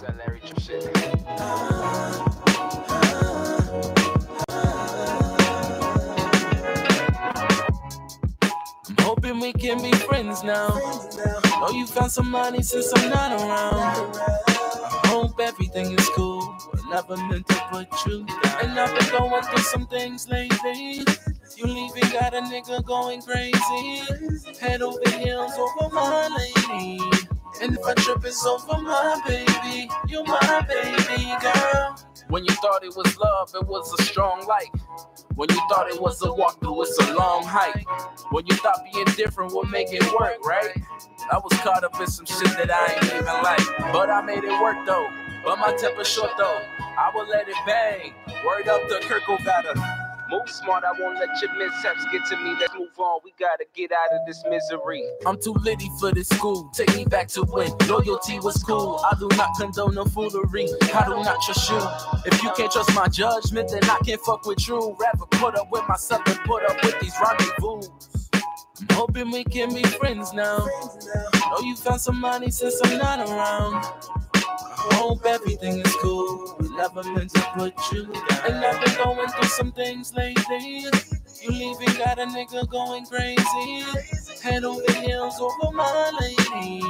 Trip shit. I'm hoping we can be friends now. Know you found some money since I'm not around. I hope everything is cool. I never meant to put you. And I've been going through some things lately. You leaving got a nigga going crazy. Head over heels over my lady. And if I trip, it's over my baby. You're my baby girl. When you thought it was love, it was a strong light. When you thought it was a walkthrough, it's a long hike. When you thought being different would make it work, right? I was caught up in some shit that I ain't even like. But I made it work though. But my temper short though. I will let it bang. Word up to Kirko gotta Move smart, I won't let your mishaps get to me. Let's move on. We gotta get out of this misery. I'm too litty for this school. Take me back to when loyalty was cool. I do not condone no foolery. I do not trust you. If you can't trust my judgment, then I can't fuck with you. Rather put up with myself than put up with these rendezvous. Hoping we can be friends now. Know you found some money since I'm not around. I hope everything is cool. We never meant to put you down. And I've been going through some things lately. You leaving got a nigga going crazy. Head over heels over my lady.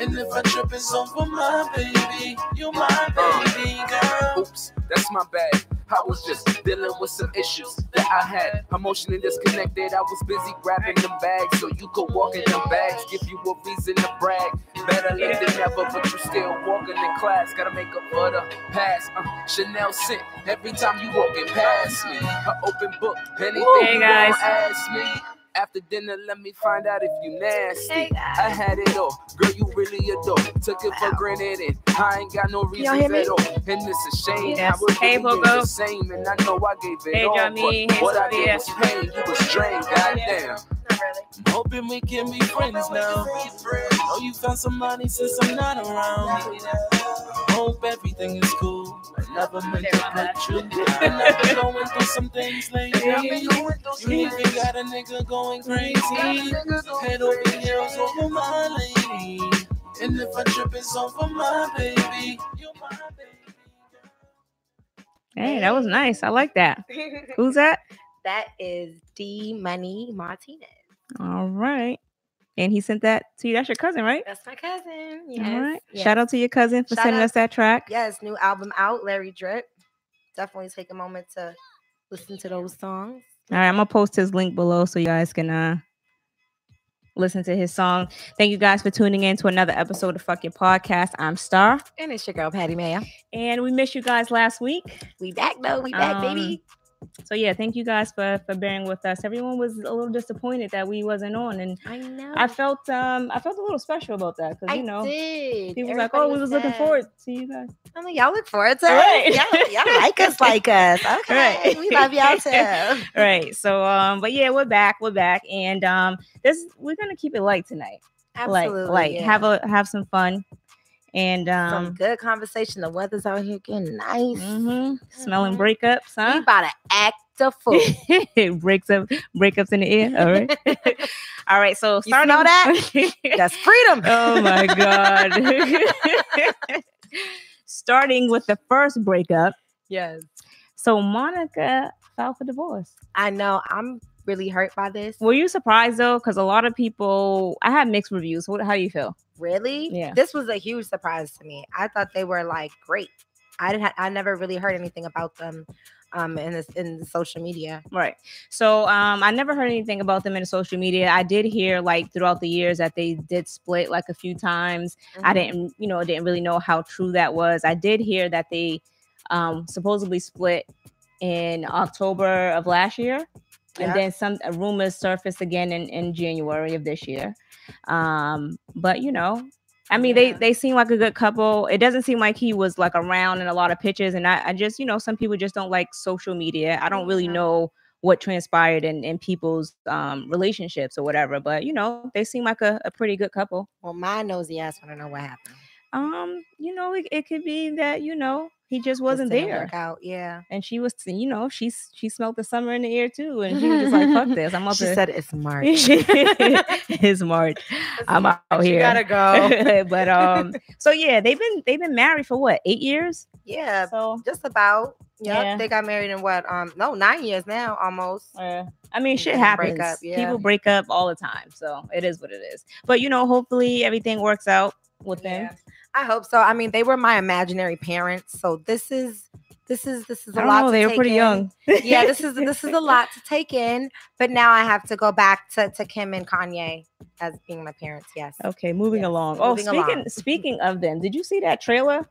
And if I trip, it's over my baby. You my baby girl. Oops, that's my bad. I was just dealing with some issues that I had. Emotionally disconnected. I was busy grabbing them bags so you could walk in them bags. Give you a reason to brag. Better late than never, but you still walking in class. Gotta make up for the past. Uh, Chanel scent every time you walking past me. An open book. Anything Hey, you guys. wanna ask me. After dinner, let me find out if you nasty. Hey. I had it all, girl. You really adore. Took it for granted, and I ain't got no y'all reasons hear me? at all. And it's a shame. Yes. I would Hey, really give Pogo. the same, and I know I gave it Hey, all. Johnny. but Hey, what I did was pain. You was drained. Goddamn. Not really. I'm hoping we can be friends now. Know you found some money since I'm not around. I hope everything is cool. I never meant to put you I've been going through some things lately. You even got a nigga going crazy. Head over heels over my lady. And if I trip, it's over my baby. You my baby. Hey, that was nice. I like that. Who's that? that is D Money Martinez. All right. And he sent that to you. That's your cousin, right? That's my cousin. Yes. All right. yes. Shout out to your cousin for Shout sending out- us that track. Yes, new album out, Larry Drip. Definitely take a moment to listen to those songs. All right, I'm gonna post his link below so you guys can uh listen to his song. Thank you guys for tuning in to another episode of Fuck Your Podcast. I'm Star, And it's your girl Patty Mayo. and we missed you guys last week. We back though. We back, Um, baby. So yeah, thank you guys for for bearing with us. Everyone was a little disappointed that we wasn't on, and I know. I felt um I felt a little special about that because you know did. people was like, oh, we was looking forward to you guys. I'm like, y'all look forward to Right. it. Y'all, y'all like us like us. Okay. Right. We love y'all too. right. So um, but yeah, we're back. We're back, and um, this we're gonna keep it light tonight. Absolutely. like like yeah. have a have some fun, and some um, good conversation. The weather's out here getting nice. mhm, smelling Mhm. breakups, We about to act a fool. breaks up breakups in the air. All right. All right. So You smell starting- That's freedom. oh my god. starting with the first breakup. Yes. So Monica filed for divorce. I know. I'm really hurt by this. Were you surprised though? Because a lot of people, I had mixed reviews. What? How do you feel? Really? Yeah. This was a huge surprise to me. I thought they were like great. I didn't. Ha- I never really heard anything about them, um, in this in social media. Right. So um I never heard anything about them in social media. I did hear like throughout the years that they did split like a few times. I Mhm. didn't, you know, didn't really know how true that was. I did hear that they um supposedly split in October of last year. Yeah. And then some uh, rumors surfaced again in, in January of this year. Um, but you know, I mean, they Yeah. they seem like a good couple. It doesn't seem like he was like around in a lot of pictures, and I, I just, you know, some people just don't like social media. I don't really know what transpired in, in people's um relationships or whatever, but you know, they seem like a, a pretty good couple. Well, my nosy ass want to know what happened. Um, you know, it, it could be that, you know, he just Just wasn't didn't there. Out. Yeah. And she was, you know, she's she smelled the summer in the air too, and she was just like, "Fuck this, I'm up She to." said it's March. it's March. I'm out You here. gotta go. but um, so yeah, they've been they've been married for what eight years. yeah, So just about. Yep. Yeah. They got married in what? Um, no, nine years now, almost. Yeah. I mean, shit People break happens. up, yeah. People break up all the time, so it is what it is. But you know, hopefully everything works out with them. Yeah. I hope so. I mean, they were my imaginary parents, so this is this is this is a lot. know. to They were pretty in. young. yeah, this is this is a lot to take in. But now I have to go back to, to Kim and Kanye as being my parents. Yes. Okay, moving Yes, along. Oh, moving speaking along. speaking of them, did you see that trailer?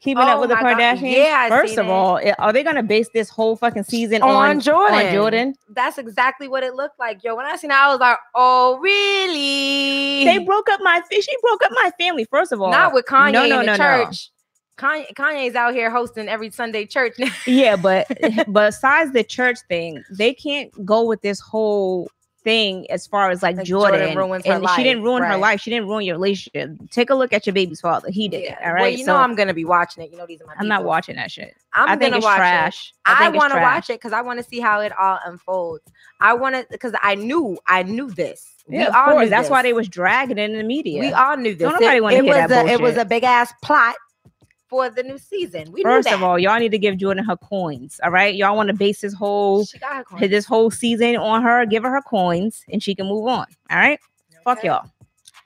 Keeping Oh up with the my God, Kardashians. yeah, I First of it. all, are they gonna base this whole fucking season On, on Jordan. on Jordan? That's exactly what it looked like. Yo, when I seen it, I was like, oh really? They broke up my. She broke up my family. First of all, not with Kanye No, no, in the no, no. church. Kanye, Kanye's out here hosting every Sunday church. yeah, but besides the church thing, they can't go with this whole thing as far as like, Like Jordan. Jordan ruins her and she didn't life, ruin her life. She didn't ruin your relationship. Take a look at your baby's father. He did it. All right. Well, you so know I'm gonna be watching it. You know these are my. I'm not watching that shit. I'm I think gonna it's watch it. trash. I, want to watch it because I want to see how it all unfolds. I want to because I knew I knew this. Yeah, of all course. knew That's why they was dragging it in the media. We all knew this. Don't nobody it, wanna hear was that a, It was a big ass plot for the new season. We First of all, y'all need to give Jordan her coins. All right, y'all want to base this whole this whole season on her. Give her her coins, and she can move on. All right. Fuck y'all.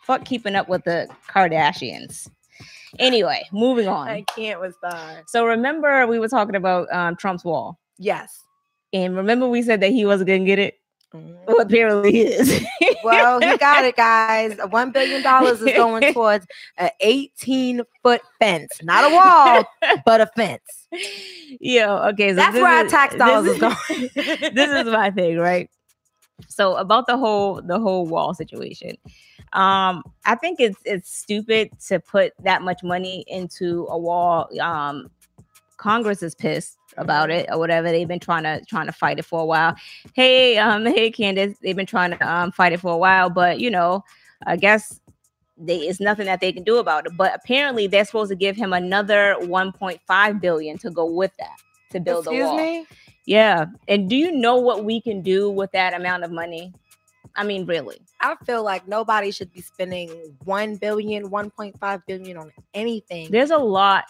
Fuck keeping up with the Kardashians. Anyway, moving on. I can't with Star. So remember we were talking about um, Trump's wall, Yes. and remember we said that he wasn't gonna get it. Well, apparently he is. Well, he got it, guys. One billion dollars is going towards an 18 foot fence, not a wall, but a fence. yeah. Okay. So That's where our tax dollars is- is going. this is my thing, right? So about the whole the whole wall situation. Um, I think it's it's stupid to put that much money into a wall. Um, Congress is pissed about it or whatever. They've been trying to trying to fight it for a while. Hey, um, hey Candace, they've been trying to um fight it for a while, but you know, I guess they it's nothing that they can do about it. But apparently they're supposed to give him another 1.5 billion to go with that to build the Excuse wall. me. Yeah. And do you know what we can do with that amount of money? I mean, really. I feel like nobody should be spending 1 billion, 1.5 billion on anything. There's a lot,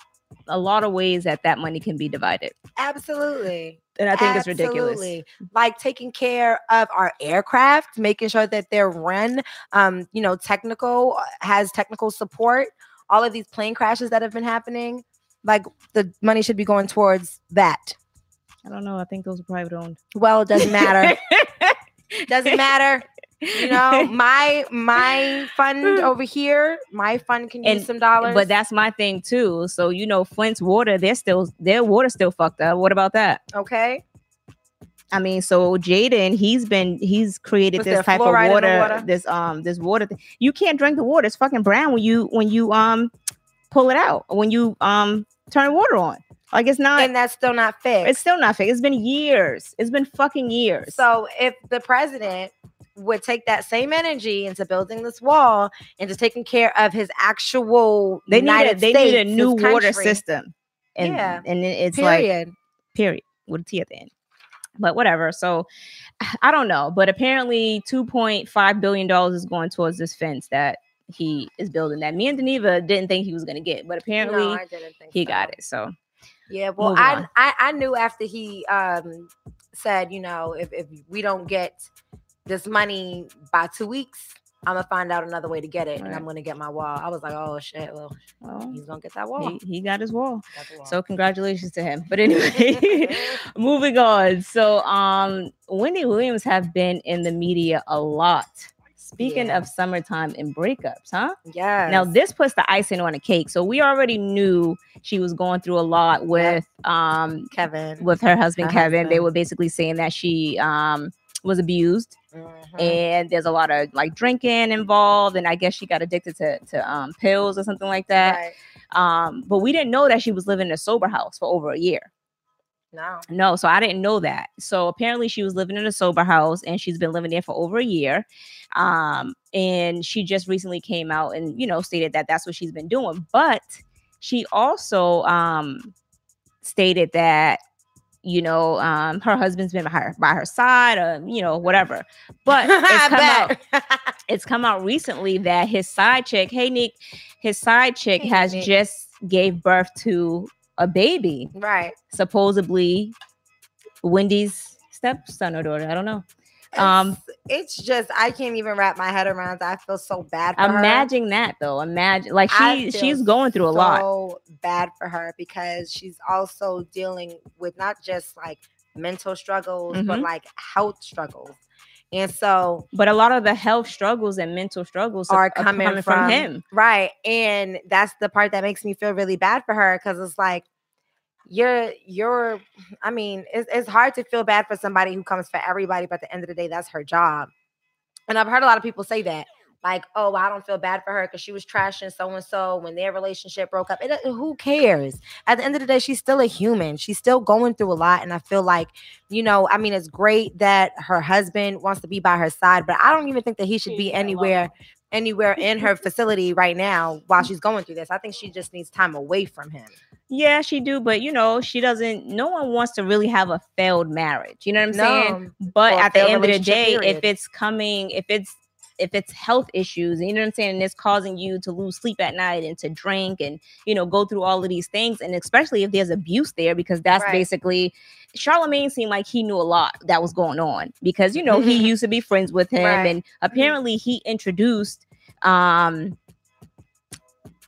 a lot of ways that that money can be divided. Absolutely. And I think it's ridiculous. Like taking care of our aircraft, making sure that they're run, um, you know, technical, uh, has technical support. All of these plane crashes that have been happening, like the money should be going towards that. I don't know. I think those are private owned. Well, it doesn't matter. doesn't matter. You know, my my fund over here, my fund can use some dollars. But that's my thing too. So you know, Flint's water, they're still their water still fucked up. What about that? okay. I mean, so Jaden, he's been he's created Was this type of fluoride in the water, water? this um this water. Thing. You can't drink the water. It's fucking brown when you when you um pull it out when you um turn water on. Like it's not. And that's still not fixed. it's still not fake. It's been years. It's been fucking years. So if the president would take that same energy into building this wall, into taking care of his actual they need a, they States, need a new water system. And Yeah. and it- it's like Period. period with a T at the end. But whatever. So I don't know. But apparently two point five billion dollars is going towards this fence that he is building that me and Deneva didn't think he was gonna get, but apparently no, I didn't think he so. got it. So Yeah, well, I. I I knew after he um said, you know, if if we don't get this money by two weeks, I'm gonna find out another way to get it, and I'm gonna get my wall. I was like, oh shit, well, well, he's gonna get that wall. he, he got his wall. Got wall. So congratulations to him. But anyway, moving on. So um Wendy Williams have been in the media a lot. Speaking Yeah. of summertime and breakups, huh? yeah. Now this puts the icing on the cake. So we already knew she was going through a lot with um Kevin with her husband Her Kevin. They were basically saying that she um was abused Mhm. and there's a lot of like drinking involved and I guess she got addicted to to um pills or something like that. Right. Um but we didn't know that she was living in a sober house for over a year. No. No, so I didn't know that. So apparently she was living in a sober house and she's been living there for over a year. Um, and she just recently came out and you know stated that that's what she's been doing. But she also um stated that you know um her husband's been by her by her side or you know whatever but it's come out, it's come out recently that his side chick hey nick his side chick Hey, has Nick. just gave birth to a baby right. supposedly wendy's stepson or daughter i don't know Um, it's, just I can't even wrap my head around. that. I feel so bad for her. imagine that though imagine like she she's going through a lot so bad for her because she's also dealing with not just like mental struggles, but Mhm. like health struggles. And so but a lot of the health struggles and mental struggles are coming, from, from, him Right. And that's the part that makes me feel really bad for her because it's like you're you're I mean, it's, it's hard to feel bad for somebody who comes for everybody, but at the end of the day, that's her job. And I've heard a lot of people say that. Like, oh, I don't feel bad for her because she was trashing so and so when their relationship broke up. It, who cares? At the end of the day, she's still a human. She's still going through a lot. And I feel like, you know, I mean, it's great that her husband wants to be by her side, but I don't even think that he should be anywhere anywhere in her facility right now while she's going through this. I think she just needs time away from him. yeah she do but you know she doesn't no one wants to really have a failed marriage you know what i'm saying but or at the end of the day if it's coming if it's if it's health issues you know what i'm saying and it's causing you to lose sleep at night and to drink and you know go through all of these things and especially if there's abuse there because that's Right. basically charlemagne seemed like he knew a lot that was going on because you know he used to be friends with him Right. and apparently he introduced um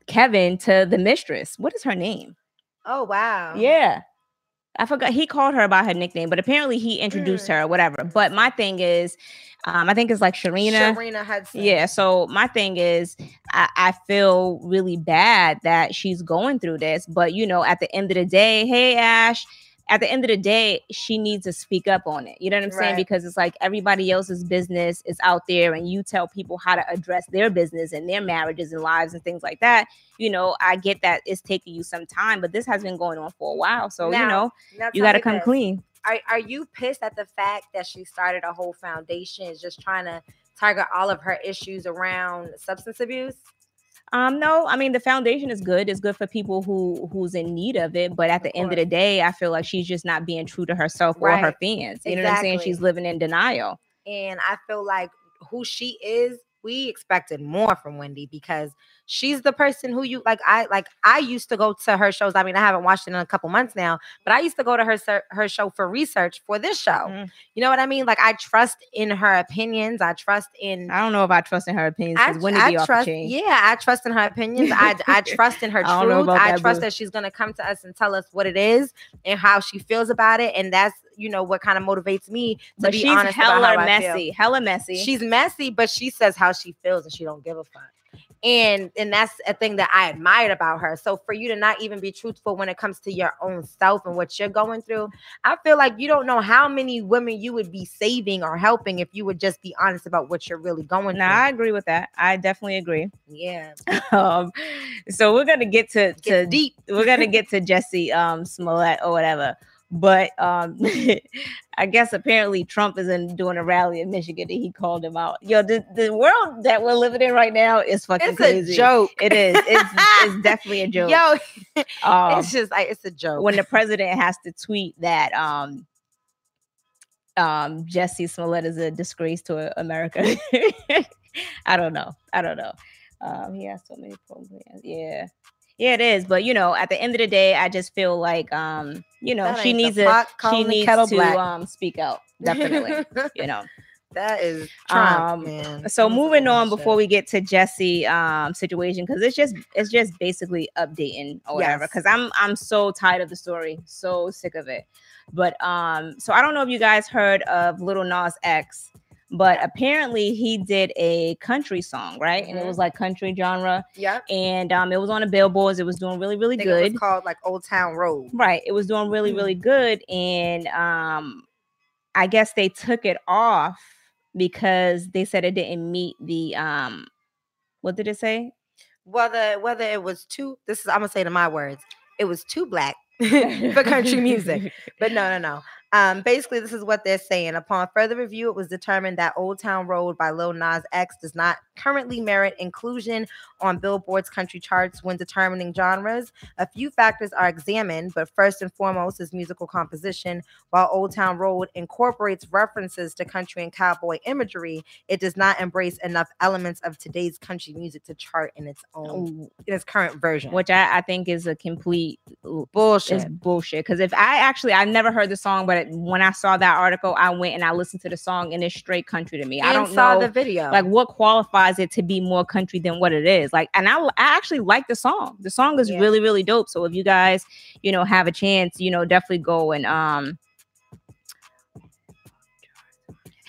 kevin to the mistress what is her name Oh wow. yeah. I forgot he called her by her nickname, but apparently he introduced Mm. her or whatever. But my thing is, um, I think it's like Sharina. Sharina Hudson. Yeah. So my thing is, I, I feel really bad that she's going through this. But you know, at the end of the day, hey Ash, at the end of the day, she needs to speak up on it. You know what I'm saying? Because it's like everybody else's business is out there, and you tell people how to address their business and their marriages and lives and things like that. You know, I get that it's taking you some time, but this has been going on for a while. So you know, you got to come clean. Are are you pissed at the fact that she started a whole foundation is just trying to target all of her issues around substance abuse? Um, no, I mean the foundation is good. It's good for people who who's in need of it. But at the Of end of the day, I feel like she's just not being true to herself or her fans. You know what I'm saying? She's living in denial. And I feel like who she is, we expected more from Wendy because she's the person who you like. I like. I used to go to her shows. I mean, I haven't watched it in a couple months now, but I used to go to her her show for research for this show. Mm. You know what I mean? Like I trust in her opinions. I trust in. I don't know if I trust in her opinions I, because Wendy I be off the trust, yeah, I trust in her opinions. I, I trust in her truth. about I trust boo. that she's gonna come to us and tell us what it is and how she feels about it, and that's you know what kind of motivates me to But be she's honest about hella how I feel. messy. Hella messy. She's messy, but she says how she feels and she don't give a fuck. And and that's a thing that I admired about her. So for you to not even be truthful when it comes to your own self and what you're going through, I feel like you don't know how many women you would be saving or helping if you would just be honest about what you're really going no, I agree with that. I definitely agree. Yeah. um, so we're gonna get to to deep. we're gonna get to Jussie um Smollett or whatever. But um I guess apparently Trump is in doing a rally in Michigan and he called him out. Yo, the, the world that we're living in right now is fucking It's crazy. a joke. It is. It's it's definitely a joke. Yo, um, it's just like it's a joke. when the president has to tweet that um um Jussie Smollett is a disgrace to America. I don't know. I don't know. Um he has so many programs. Yeah. Yeah, it is. But you know, at the end of the day, I just feel like um, you know, That she needs to pot she needs to black. um speak out. Definitely. you know. that is Trump, Um. So moving on before we get to Jussie um situation because it's just it's just basically updating or whatever Yes. because I'm I'm so tired of the story so sick of it but um so I don't know if you guys heard of Little Nas X but apparently he did a country song right and it Mhm. was like country genre Yeah. and um it was on the billboards it was doing really really think it good was called like Old Town Road. right it was doing really Mhm. really good and um i guess they took it off because they said it didn't meet the um what did it say whether whether it was too this is I'm gonna say it in my words, it was too black for country music. But no, no, no. Um, basically, this is what they're saying. Upon further review, it was determined that Old Town Road by Lil Nas X does not currently merit inclusion on Billboard's country charts when determining genres. A few factors are examined, but first and foremost is musical composition. While Old Town Road incorporates references to country and cowboy imagery, it does not embrace enough elements of today's country music to chart in its own in its current version. which I, I think is a complete bullshit? bullshit. Because if I actually, I've never heard the song, but when I saw that article, I went and I listened to the song, and it's straight country to me. I don't saw know the video. like what qualifies it to be more country than what it is. Like, and I, I actually like the song. The song is Yeah. really, really dope. So if you guys, you know, have a chance, you know, definitely go and um.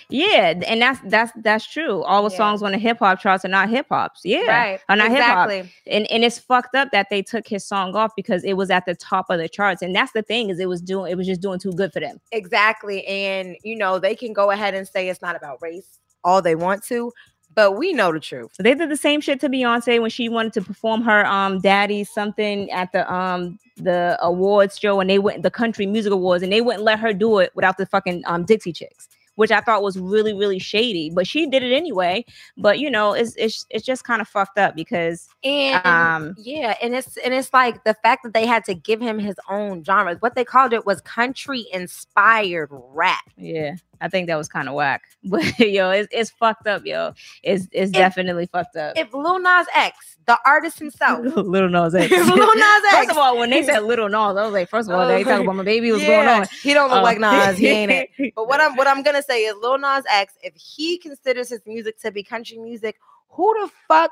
Yeah, and that's that's that's true. All the Yeah. songs on the hip hop charts are not hip hops. Yeah, right. are not hip hop and and it's fucked up that they took his song off because it was at the top of the charts and that's the thing is it was doing it was just doing too good for them Exactly. And you know, they can go ahead and say it's not about race all they want to, but we know the truth. they did the same shit to beyonce when she wanted to perform her um daddy something at the um the awards show and they went the country music awards and they wouldn't let her do it without the fucking um dixie chicks which I thought was really, really shady, but she did it anyway. But you know, it's it's it's just kind of fucked up because And um yeah, and it's and it's like the fact that they had to give him his own genre. What they called it was country inspired rap. yeah, I think that was kind of whack. But yo, it's it's fucked up, yo. It's it's definitely fucked up. If Lil Nas X, the artist himself, Little Nas X. Lil Nas X, First of all, when they said Little Nas, I was like, first of all, they talking about my baby. What's going on? He don't look Uh, like Nas. He ain't it. But what I'm what I'm gonna say is Lil Nas X, if he considers his music to be country music, who the fuck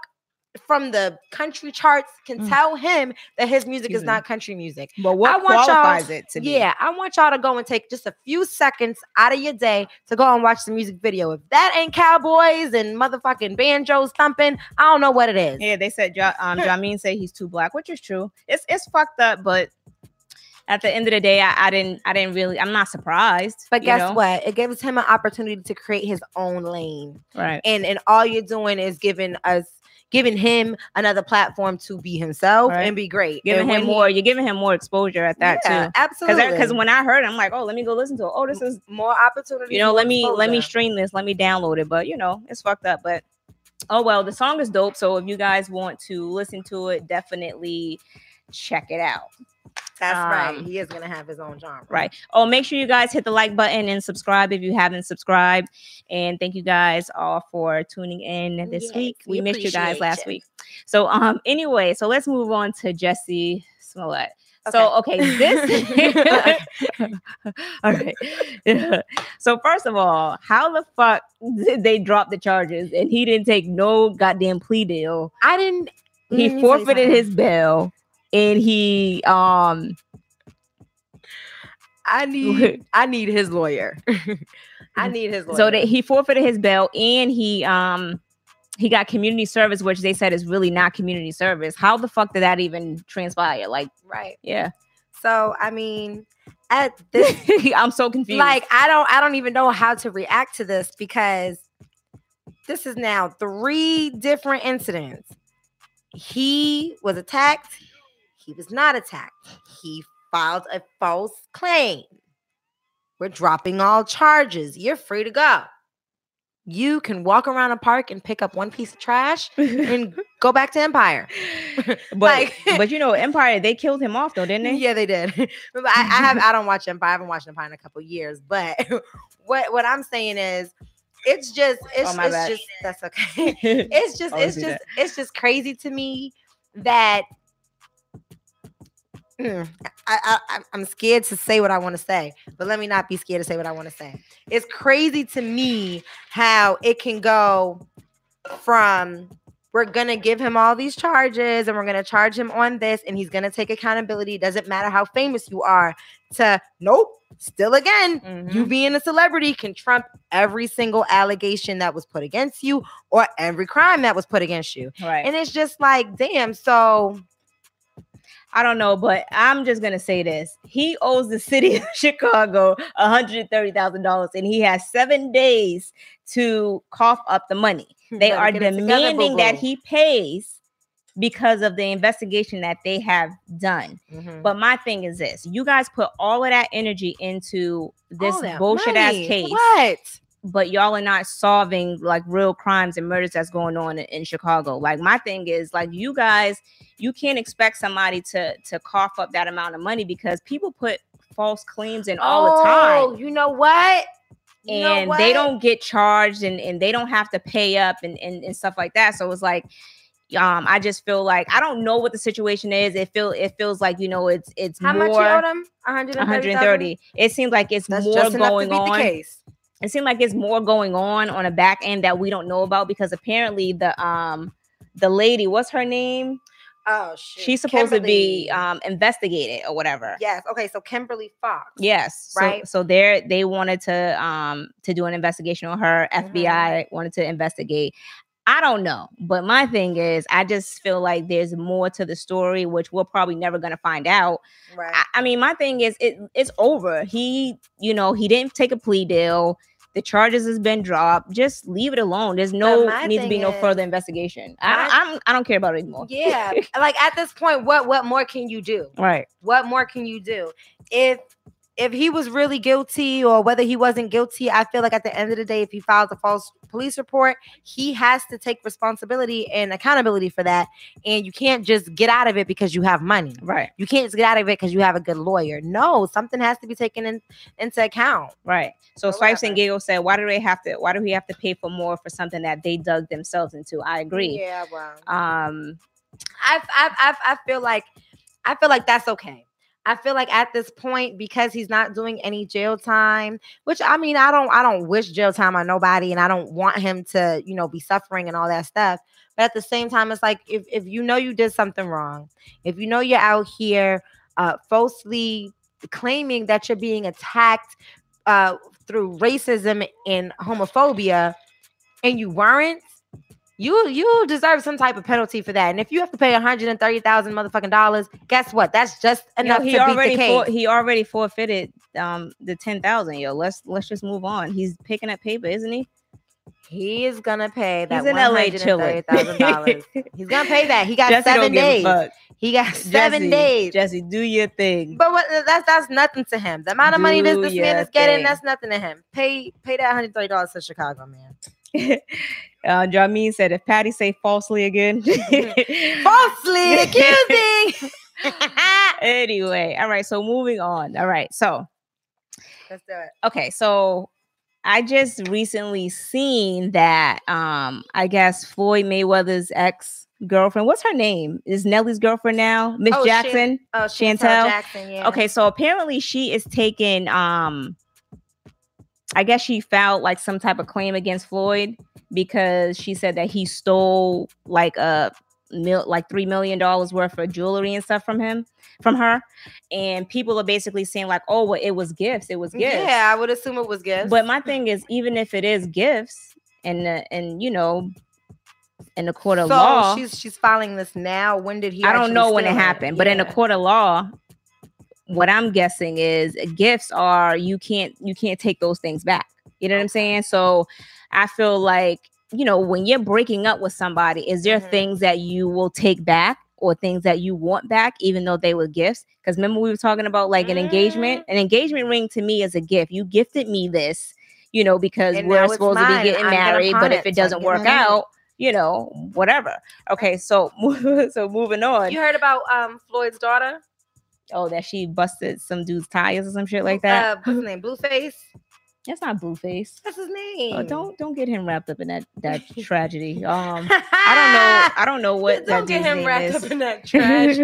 from the country charts can Mm. tell him that his music Excuse is me. not country music? But what I want y'all- qualifies it to be? Yeah, I want y'all to go and take just a few seconds out of your day to go and watch the music video. If that ain't cowboys and motherfucking banjos thumping, I don't know what it is. Yeah, they said um Jamin said he's too black, which is true. It's it's fucked up, but at the end of the day, I, I didn't I didn't really I'm not surprised. But guess know? what? It gives him an opportunity to create his own lane. Right. and and all you're doing is giving us giving him another platform to be himself Right. and be great Giving And him he- more, you're giving him more exposure at that Yeah, too. absolutely Because when I heard it, I'm like, oh, let me go listen to it. Oh, this is more opportunity you know, let me let me stream this, let me download it. But you know, it's fucked up. But oh well, the song is dope. So if you guys want to listen to it, definitely check it out. That's right um, he is gonna have his own genre Right. Oh, make sure you guys hit the like button and subscribe if you haven't subscribed. And thank you guys all for tuning in this Yes, week. We, we missed you guys last you. week. So um anyway, so let's move on to Jussie Smollett. So okay, this all right. So first of all, how the fuck did they drop the charges and he didn't take no goddamn plea deal? i didn't He me tell you forfeited his bail and he um i need i need his lawyer. I need his lawyer. so that he forfeited his bail and he um he got community service which they said is really not community service. How the fuck did that even transpire? Like right. yeah. So i mean at this i'm so confused. Like i don't i don't even know how to react to this because this is now three different incidents. He was attacked he was not attacked he filed a false claim we're dropping all charges you're free to go you can walk around a park and pick up one piece of trash and go back to empire but like- but you know empire they killed him off though didn't they Yeah, they did. I, I have I don't watch Empire. I haven't watched Empire in a couple years. But what what I'm saying is, it's just it's, Oh, it's just that's okay. It's just it's just it's just crazy to me that. I, I I'm- scared to say what I want to say, but let me not be scared to say what I want to say. It's crazy to me how it can go from we're gonna give him all these charges and we're gonna charge him on this and he's gonna take accountability. Doesn't matter how famous you are. To nope, still again, Mhm. you being a celebrity can trump every single allegation that was put against you or every crime that was put against you. right And it's just like, damn. So I don't know, but I'm just gonna say this. He owes the city of Chicago $130,000 and he has seven days to cough up the money. They are it together, demanding that he pays because of the investigation that they have done. Mhm. But my thing is this: you guys put all of that energy into this bullshit ass case, What? But y'all are not solving like real crimes and murders that's going on in, in Chicago. Like my thing is like you guys, you can't expect somebody to to cough up that amount of money because people put false claims in all the time Oh, You know what? You know and they don't get charged and, and they don't have to pay up and, and, and stuff like that. So it's like um I just feel like I don't know what the situation is. It feel it feels like you know it's it's How much you owe them? 130. 130. It seems like it's That's more going on. It seems like it's more going on on a back end that we don't know about because apparently the um the lady, what's her name? Oh shit. She's supposed to be um investigated or whatever. Yes. Okay. So Kimberly Foxx. Yes. Right. So they they wanted to um to do an investigation on her. Mhm. FBI wanted to investigate. I don't know, but my thing is, I just feel like there's more to the story, which we're probably never gonna find out. Right. I, I mean, my thing is, it it's over. He, you know, he didn't take a plea deal. The charges has been dropped. Just leave it alone. There's no my needs to be no is- further investigation. I, my- I'm I don't care about it anymore. yeah. like at this point, what what more can you do? Right. What more can you do? If if he was really guilty or whether he wasn't guilty, I feel like at the end of the day, if he files a false police report, he has to take responsibility and accountability for that. And you can't just get out of it because you have money. Right. You can't just get out of it because you have a good lawyer. No, something has to be taken in, into account. Right. So Swipes and. Giggles said, "Why do they have to? Why do we have to pay for more for something that they dug themselves into?" I agree. Yeah, well. Um. I, I, I, I feel like I feel like that's okay. I feel like at this point, because he's not doing any jail time, which I mean, I don't I don't wish jail time on nobody, and I don't want him to, you know, be suffering and all that stuff. But at the same time, it's like if if you know you did something wrong, if you know you're out here uh falsely claiming that you're being attacked uh through racism and homophobia, and you weren't, you you deserve some type of penalty for that. And if you have to pay 130,000 motherfucking dollars, guess what? That's just enough he to beat already for, he already forfeited um the ten thousand. Yo, let's let's just move on. He's picking up paper, isn't he? he is gonna pay that He's in LA chilling. $130,000. He's gonna pay that. He got Jesse seven don't give a days. He got seven Jesse, days. Jesse, do your thing. But what that's that's nothing to him. The amount of money this, this man is getting, thing. that's nothing to him. Pay pay that $130 to Chicago, man. Uh, Jamin said, "If Patty say falsely again." Falsely accusing. anyway, all right. So moving on. All right. So Let's do it. okay. So I just recently seen that um I guess Floyd Mayweather's ex girlfriend. What's her name? Is Nelly's girlfriend now? Miss Oh, Shan- Jackson. Oh, Shantel, Shantel? Jackson, yeah. Okay, so apparently she is taking um I guess she filed like some type of claim against Floyd because she said that he stole like a mil like three million dollars worth of jewelry and stuff from him from her. And people are basically saying, like, oh well, it was gifts, it was gifts. Yeah, I would assume it was gifts. But my thing is, even if it is gifts and uh, and you know in the court of so law, she's she's filing this now. When did he? I don't know when it happened, but in the court of law, what I'm guessing is gifts are you can't you can't take those things back. You know what I'm saying? So I feel like you know when you're breaking up with somebody, is there Mhm. things that you will take back or things that you want back, even though they were gifts? Because remember we were talking about like an engagement. Mm-hmm. An engagement ring to me is a gift. You gifted me this, you know, because And we're supposed to be getting I'm married. But if it doesn't work out, you know, whatever. Okay, so so moving on. You heard about um Floyd's daughter? Oh, that she busted some dude's tires or some shit like that. Uh, what's his name? Blueface. That's not Blueface. That's his name. Oh, don't don't get him wrapped up in that that tragedy. Um, I don't know. I don't know what Don't get him name wrapped is. up in that trash.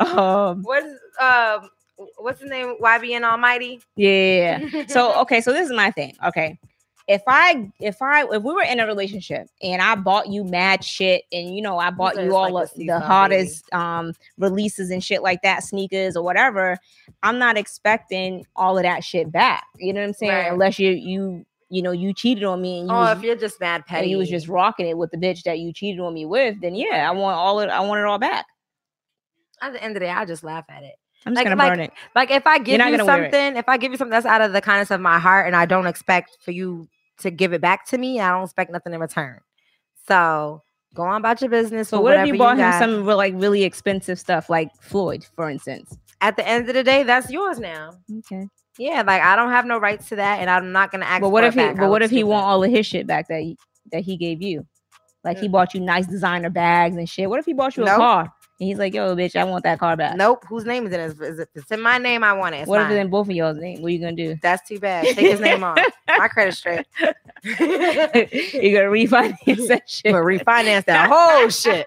um, what is um what's his name? YBN Almighty. yeah. So okay, so this is my thing. Okay. If I if I if we were in a relationship and I bought you mad shit and you know I bought you all like the seasonal hottest um releases and shit like that, sneakers or whatever, I'm not expecting all of that shit back. You know what I'm saying? Right. Unless you you you know you cheated on me and you oh, was, if you're just mad and petty, you was just rocking it with the bitch that you cheated on me with, then yeah, I want all it I want it all back. at the end of the day, I just laugh at it. I'm just Like- gonna like- burn it. Like if I give you gonna wear it. something, if I give you something that's out of the kindness of my heart, and I don't expect for you to give it back to me, I don't expect nothing in return. So Go on about your business. So what if you bought him got. some like really expensive stuff, like Floyd, for instance? At the end of the day, that's yours now. Okay. Yeah, like I don't have no rights to that, and I'm not gonna ask. But what for if he? back. But what if he want all of his shit back that he, that he gave you? Like he Mm. bought you nice designer bags and shit. What if he bought you a car and he's like, "Yo, bitch, I want that car back." Nope. Whose name is it? Is is it? It's in my name. I want it. It's what if it's in both of y'all's name? What are you gonna do? That's too bad. Take his name off. My credit straight. You're gonna refinance that shit? but refinance that whole shit.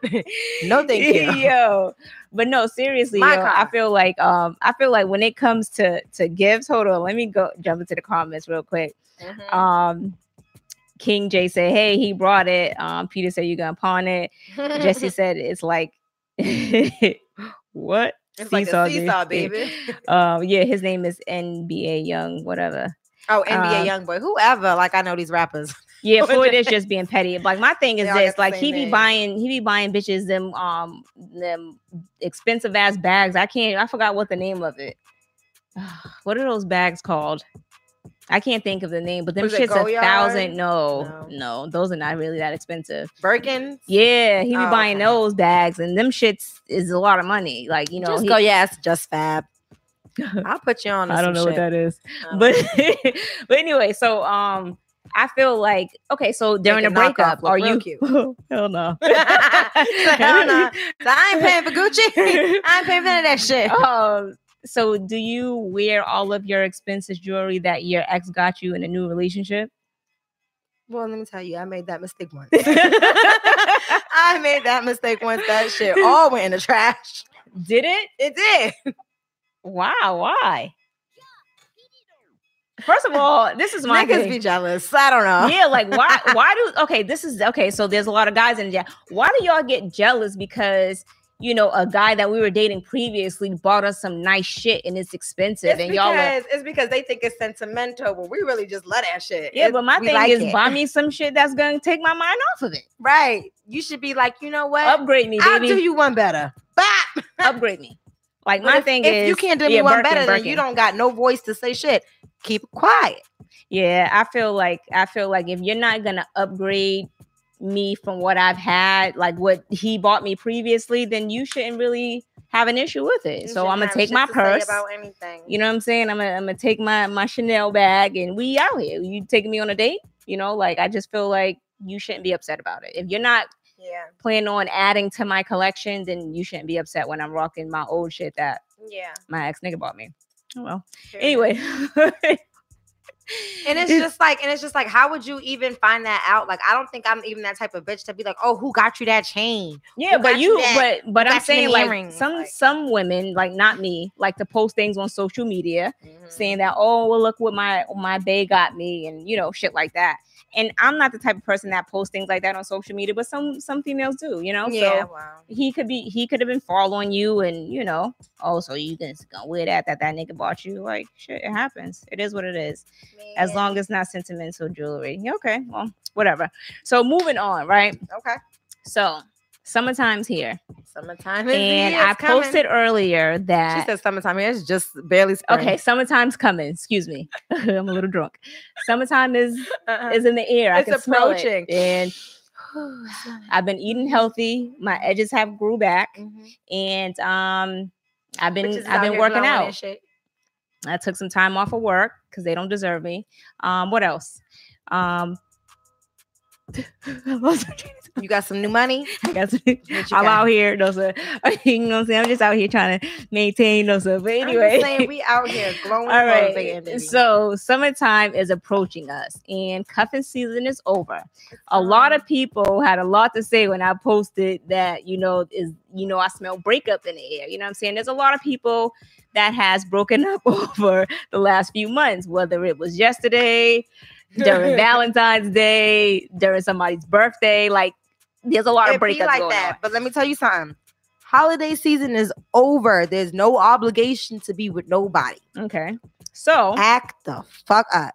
No, thank you. yo. But no, seriously, yo, I feel like um, I feel like when it comes to to gifts, hold on, let me go jump into the comments real quick. Mhm. Um, King J said, "Hey, he brought it." Um, Peter said, "You're gonna pawn it?" Jesse said, "It's like what?" It's like Seesaw, a dude. seesaw, baby. Um, yeah, his name is NBA Young, whatever. Oh, NBA Um, young boy, whoever. Like I know these rappers. Yeah, Floyd is just being petty. Like my thing is this: like he be name. buying, he be buying bitches them um them expensive ass bags. I can't. I forgot what the name of it. what are those bags called? I can't think of the name, but them Was shits a thousand. No, No. no, those are not really that expensive. Birkin. Yeah, he be Oh, buying okay. those bags, and them shits is a lot of money. Like you know, just he- go, yes, just fab. I'll put you on. I don't know what that is, Um, but but anyway, so um, I feel like okay, so during the Make a breakup, are you? cute. Hell no. Hell no. So I ain't paying for Gucci. I ain't paying for none of that shit. um, so do you wear all of your expensive jewelry that your ex got you in a new relationship? Well, let me tell you, I made that mistake once. I made that mistake once. That shit all went in the trash. Did it? It did. Wow. Why? First of all, this is my Niggas thing. be jealous. I don't know. yeah, like why? Why do? Okay, this is okay. So there's a lot of guys in there. Why do y'all get jealous because? You know, a guy that we were dating previously bought us some nice shit and it's expensive, It's and y'all are because, it's because they think it's sentimental, but we really just love that shit. Yeah, It's- but my thing like is it. buy me some shit that's gonna take my mind off of it. right. You should be like, you know what? Upgrade me, baby. I'll do you one better. Bop. Upgrade me. Like my if, thing if is, you can't do me yeah, one Birkin, better, then you don't got no voice to say shit. Keep quiet. Yeah, I feel like I feel like if you're not gonna upgrade me from what I've had, like what he bought me previously, then you shouldn't really have an issue with it. You so I'm gonna take my purse. about anything. You know what I'm saying? I'm gonna I'm gonna take my my Chanel bag and we out here. You taking me on a date? You know, like I just feel like you shouldn't be upset about it. If you're not yeah, planning on adding to my collection, then you shouldn't be upset when I'm rocking my old shit that yeah. my ex nigga bought me. Oh well. period. Anyway. And it's just like, and it's just like, how would you even find that out? Like, I don't think I'm even that type of bitch to be like, oh, who got you that chain? Yeah, Who but you you, that- but but I'm saying like earrings? some Like- some women, like not me, like to post things on social media Mm-hmm. saying that, oh, well, look what my my bae got me, and you know, shit like that. And I'm not the type of person that posts things like that on social media, but some some females do, you know. yeah, So wow. he could be he could have been following you, and you know, oh, so you just gonna wear that that that nigga bought you? Like shit, it happens. It is what it is. As long as not sentimental jewelry. Okay, well, whatever. So moving on, right? okay, So summertime's here summertime is and here, I coming. posted earlier that She said summertime here. It's just barely spring. okay, summertime's coming. Excuse me, I'm a little drunk. Summertime is Uh-uh. is in the air. I It's can smell it. approaching. and I've been eating healthy. My edges have grew back, Mhm. and um, I've been I've been working out. I took some time off of work because they don't deserve me. Um, what else? Um, You got some new money. I got some, I'm out here, no sir. You know what I'm saying? I'm just out here trying to maintain, no sir. But I'm anyway, saying we out here glowing, all right. baby. So summertime is approaching us, and cuffing season is over. A lot of people had a lot to say when I posted that. You know, is you know I smell breakup in the air. You know what I'm saying? There's a lot of people that has broken up over the last few months, whether it was yesterday, during Valentine's Day, during somebody's birthday. Like, there's a lot of it be breakups like going that. But let me tell you something. Holiday season is over. There's no obligation to be with nobody. Okay. So Act the fuck up.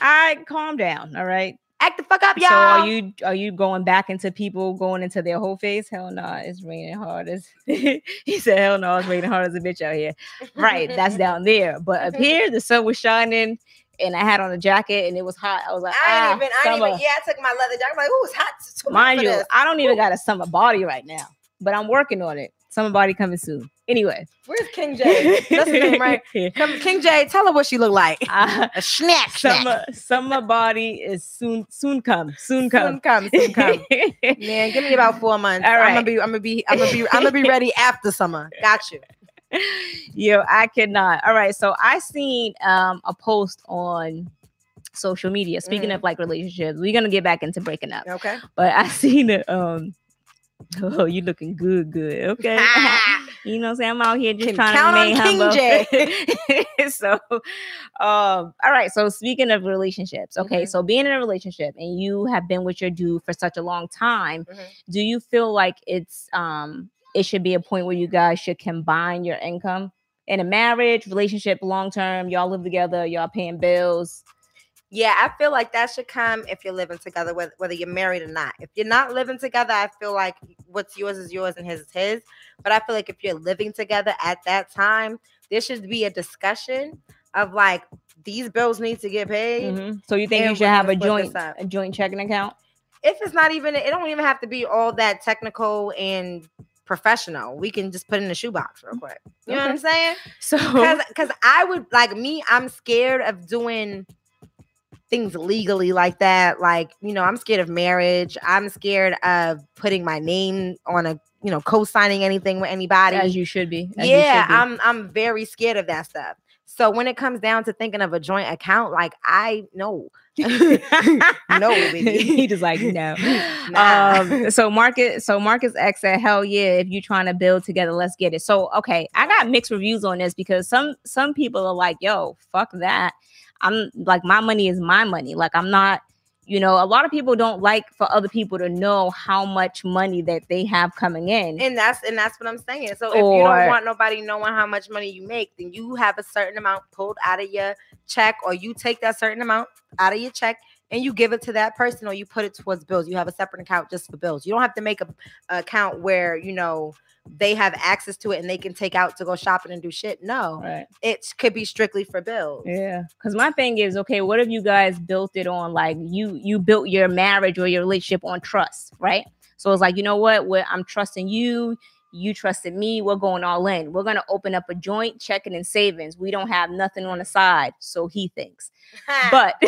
I calm down. All right. Act the fuck up, y'all. So are you are you going back into people going into their whole face? Hell no, it's raining hard as he said, hell no, it's raining hard as a bitch out here. Right, that's down there. But up here, the sun was shining. And I had on a jacket and it was hot. I was like, I ah, ain't even, I ain't even, yeah, I took my leather jacket. I'm like, ooh, it's hot. It's Mind you, this. I don't even got a summer body right now, but I'm working on it. Summer body coming soon. Anyway, Where's King J? That's his name, right? Come, King J, tell her what she look like. Uh, A snack, snack. summer summer body is soon soon come soon come, Soon come. soon come. Man, give me about four months. All I'm gonna be, I'm gonna be, I'm gonna be, I'm gonna be ready after summer. Got you. Yo, I cannot. All right, so I seen um a post on social media. Speaking Mhm. of like relationships, we're gonna get back into breaking up. Okay. But I seen it. Um, oh, you looking good, good. Okay, you know, what I'm saying I'm out here just Can trying to King humble. so, um, all right. So speaking of relationships, okay. Mhm. So being in a relationship and you have been with your dude for such a long time, Mhm. do you feel like it's um it should be a point where you guys should combine your income in a marriage relationship long term? Y'all live together, y'all paying bills. Yeah, I feel like that should come if you're living together, whether, whether you're married or not. If you're not living together, I feel like what's yours is yours and his is his. But I feel like if you're living together at that time, there should be a discussion of like these bills need to get paid. Mhm. So you think you should have a gonna split this joint a joint checking account? If it's not even, it don't even have to be all that technical and professional. We can just put in a shoebox real quick. You know what I'm saying? So because I would like me, I'm scared of doing things legally like that. Like, you know, I'm scared of marriage. I'm scared of putting my name on a, you know, co-signing anything with anybody. as you should be. as yeah, should be. I'm I'm very scared of that stuff. So when it comes down to thinking of a joint account, like I know. no, he just like no. Nah. Um, so Marcus, so Marcus X said, "Hell yeah! If you're trying to build together, let's get it." So okay, I got mixed reviews on this because some some people are like, "Yo, fuck that." I'm like, my money is my money. Like I'm not. You know, a lot of people don't like for other people to know how much money that they have coming in. And that's and that's what I'm saying. So if you don't want nobody knowing how much money you make, then you have a certain amount pulled out of your check, or you take that certain amount out of your check and you give it to that person, or you put it towards bills. You have a separate account just for bills. You don't have to make a, a account where you know they have access to it and they can take out to go shopping and do shit. No, right. it could be strictly for bills. Yeah, because my thing is, okay, what if you guys built it on like you you built your marriage or your relationship on trust, right? So it's like, you know what? What I'm trusting you, you trusted me. We're going all in. We're gonna open up a joint checking and savings. We don't have nothing on the side, so he thinks. But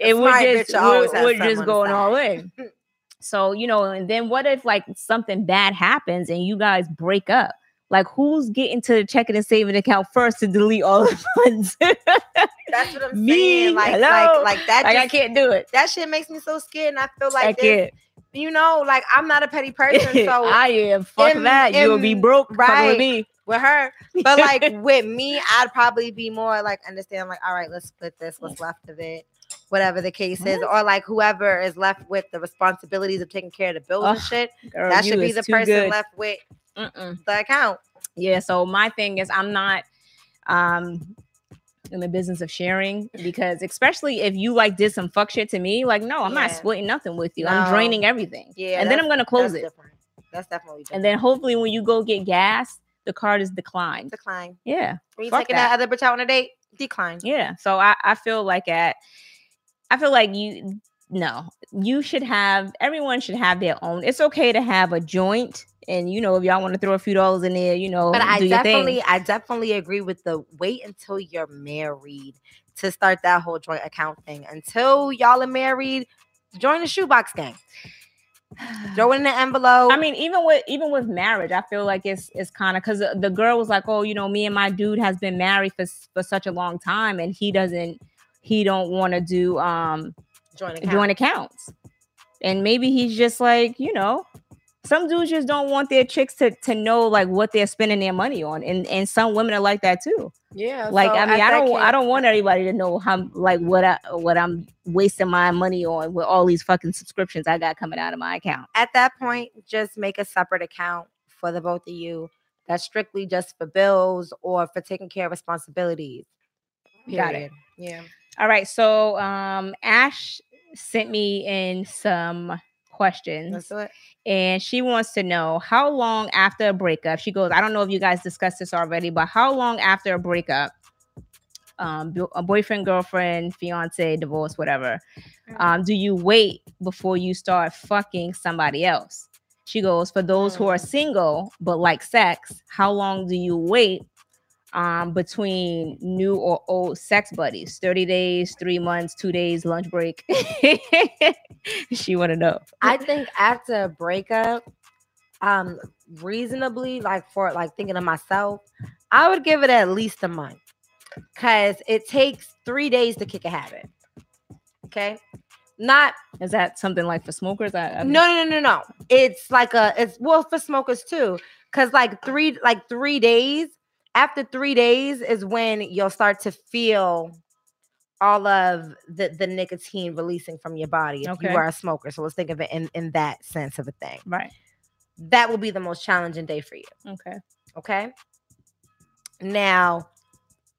it would just we're, we're just going all in. So you know, and then what if like something bad happens and you guys break up? Like who's getting to the checking and saving account first to delete all the funds? that's what I'm Me? saying. Like, Hello? like, like that. like I can't do it. that shit makes me so scared, and I feel I like this, can't. you know, like I'm not a petty person, so I am. Fuck in- that. You'll be broke. Right. with me. with her. But like with me, I'd probably be more like understand, like, all right, let's split this, what's left of it, whatever the case is, or like whoever is left with the responsibilities of taking care of the bills and shit. Girl, that should be the person good. left with Mm-mm. the account. Yeah. So my thing is, I'm not um in the business of sharing because especially if you like did some fuck shit to me, like no, I'm not splitting nothing with you. No. I'm draining everything. Yeah, and then I'm gonna close That's it. different. That's definitely different. And then hopefully when you go get gas, the card is declined. decline. Yeah. When you Fuck taking that. that. other bitch out on a date, decline. Yeah. So I, I feel like at I feel like you no, you should have everyone should have their own. It's okay to have a joint and you know if y'all want to throw a few dollars in there, you know, But I definitely. I definitely agree with the wait until you're married to start that whole joint account thing. Until y'all are married, join the shoebox gang. Throw it in the envelope. I mean, even with even with marriage, I feel like it's it's kind of because the, the girl was like, "Oh, you know, me and my dude has been married for for such a long time, and he doesn't he don't want to do um joint account. joint accounts, and maybe he's just like, you know, some dudes just don't want their chicks to to know like what they're spending their money on, and and some women are like that too. yeah. Like, so I mean, I don't I don't want everybody to know how like what I what I'm wasting my money on with all these fucking subscriptions I got coming out of my account. At that point, just make a separate account for the both of you. That's strictly just for bills or for taking care of responsibilities. Got it. Period. Yeah. All right. So um Ash sent me in some questions Let's do it. and she wants to know how long after a breakup she goes, I don't know if you guys discussed this already, but how long after a breakup um, a boyfriend, girlfriend, fiance, divorce, whatever, Mm. um, do you wait before you start fucking somebody else? She goes, for those who are Mm. single but like sex, how long do you wait um, between new or old sex buddies? 30 days, three months, two days, lunch break. she want to know. I think after a breakup, um, reasonably, like for like thinking of myself, I would give it at least a month because it takes three days to kick a habit. Okay, not Is that something like for smokers? I, I- no, no, no, no, no. It's like a it's well for smokers too, because like three like three days after three days is when you'll start to feel all of the the nicotine releasing from your body if Okay. you are a smoker. So let's think of it in in that sense of a thing. Right. That will be the most challenging day for you. Okay. Okay. Now,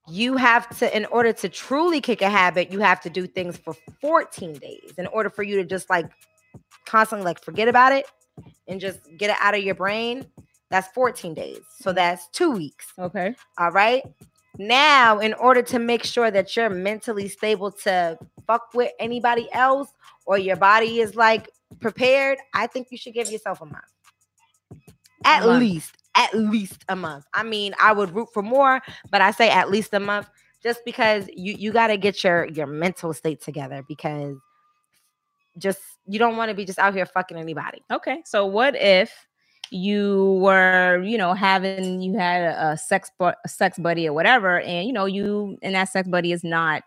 you have to, in order to truly kick a habit, you have to do things for 14 days in order for you to just like constantly like forget about it and just get it out of your brain. That's 14 days. So mm. that's two weeks. Okay. All right. Now, in order to make sure that you're mentally stable to fuck with anybody else or your body is like prepared, I think you should give yourself a month. At month. least, at least a month. I mean, I would root for more, but I say at least a month just because you you got to get your your mental state together because just you don't want to be just out here fucking anybody. Okay. So what if you were, you know, having you had a, a sex bu- a sex buddy or whatever, and you know you and that sex buddy is not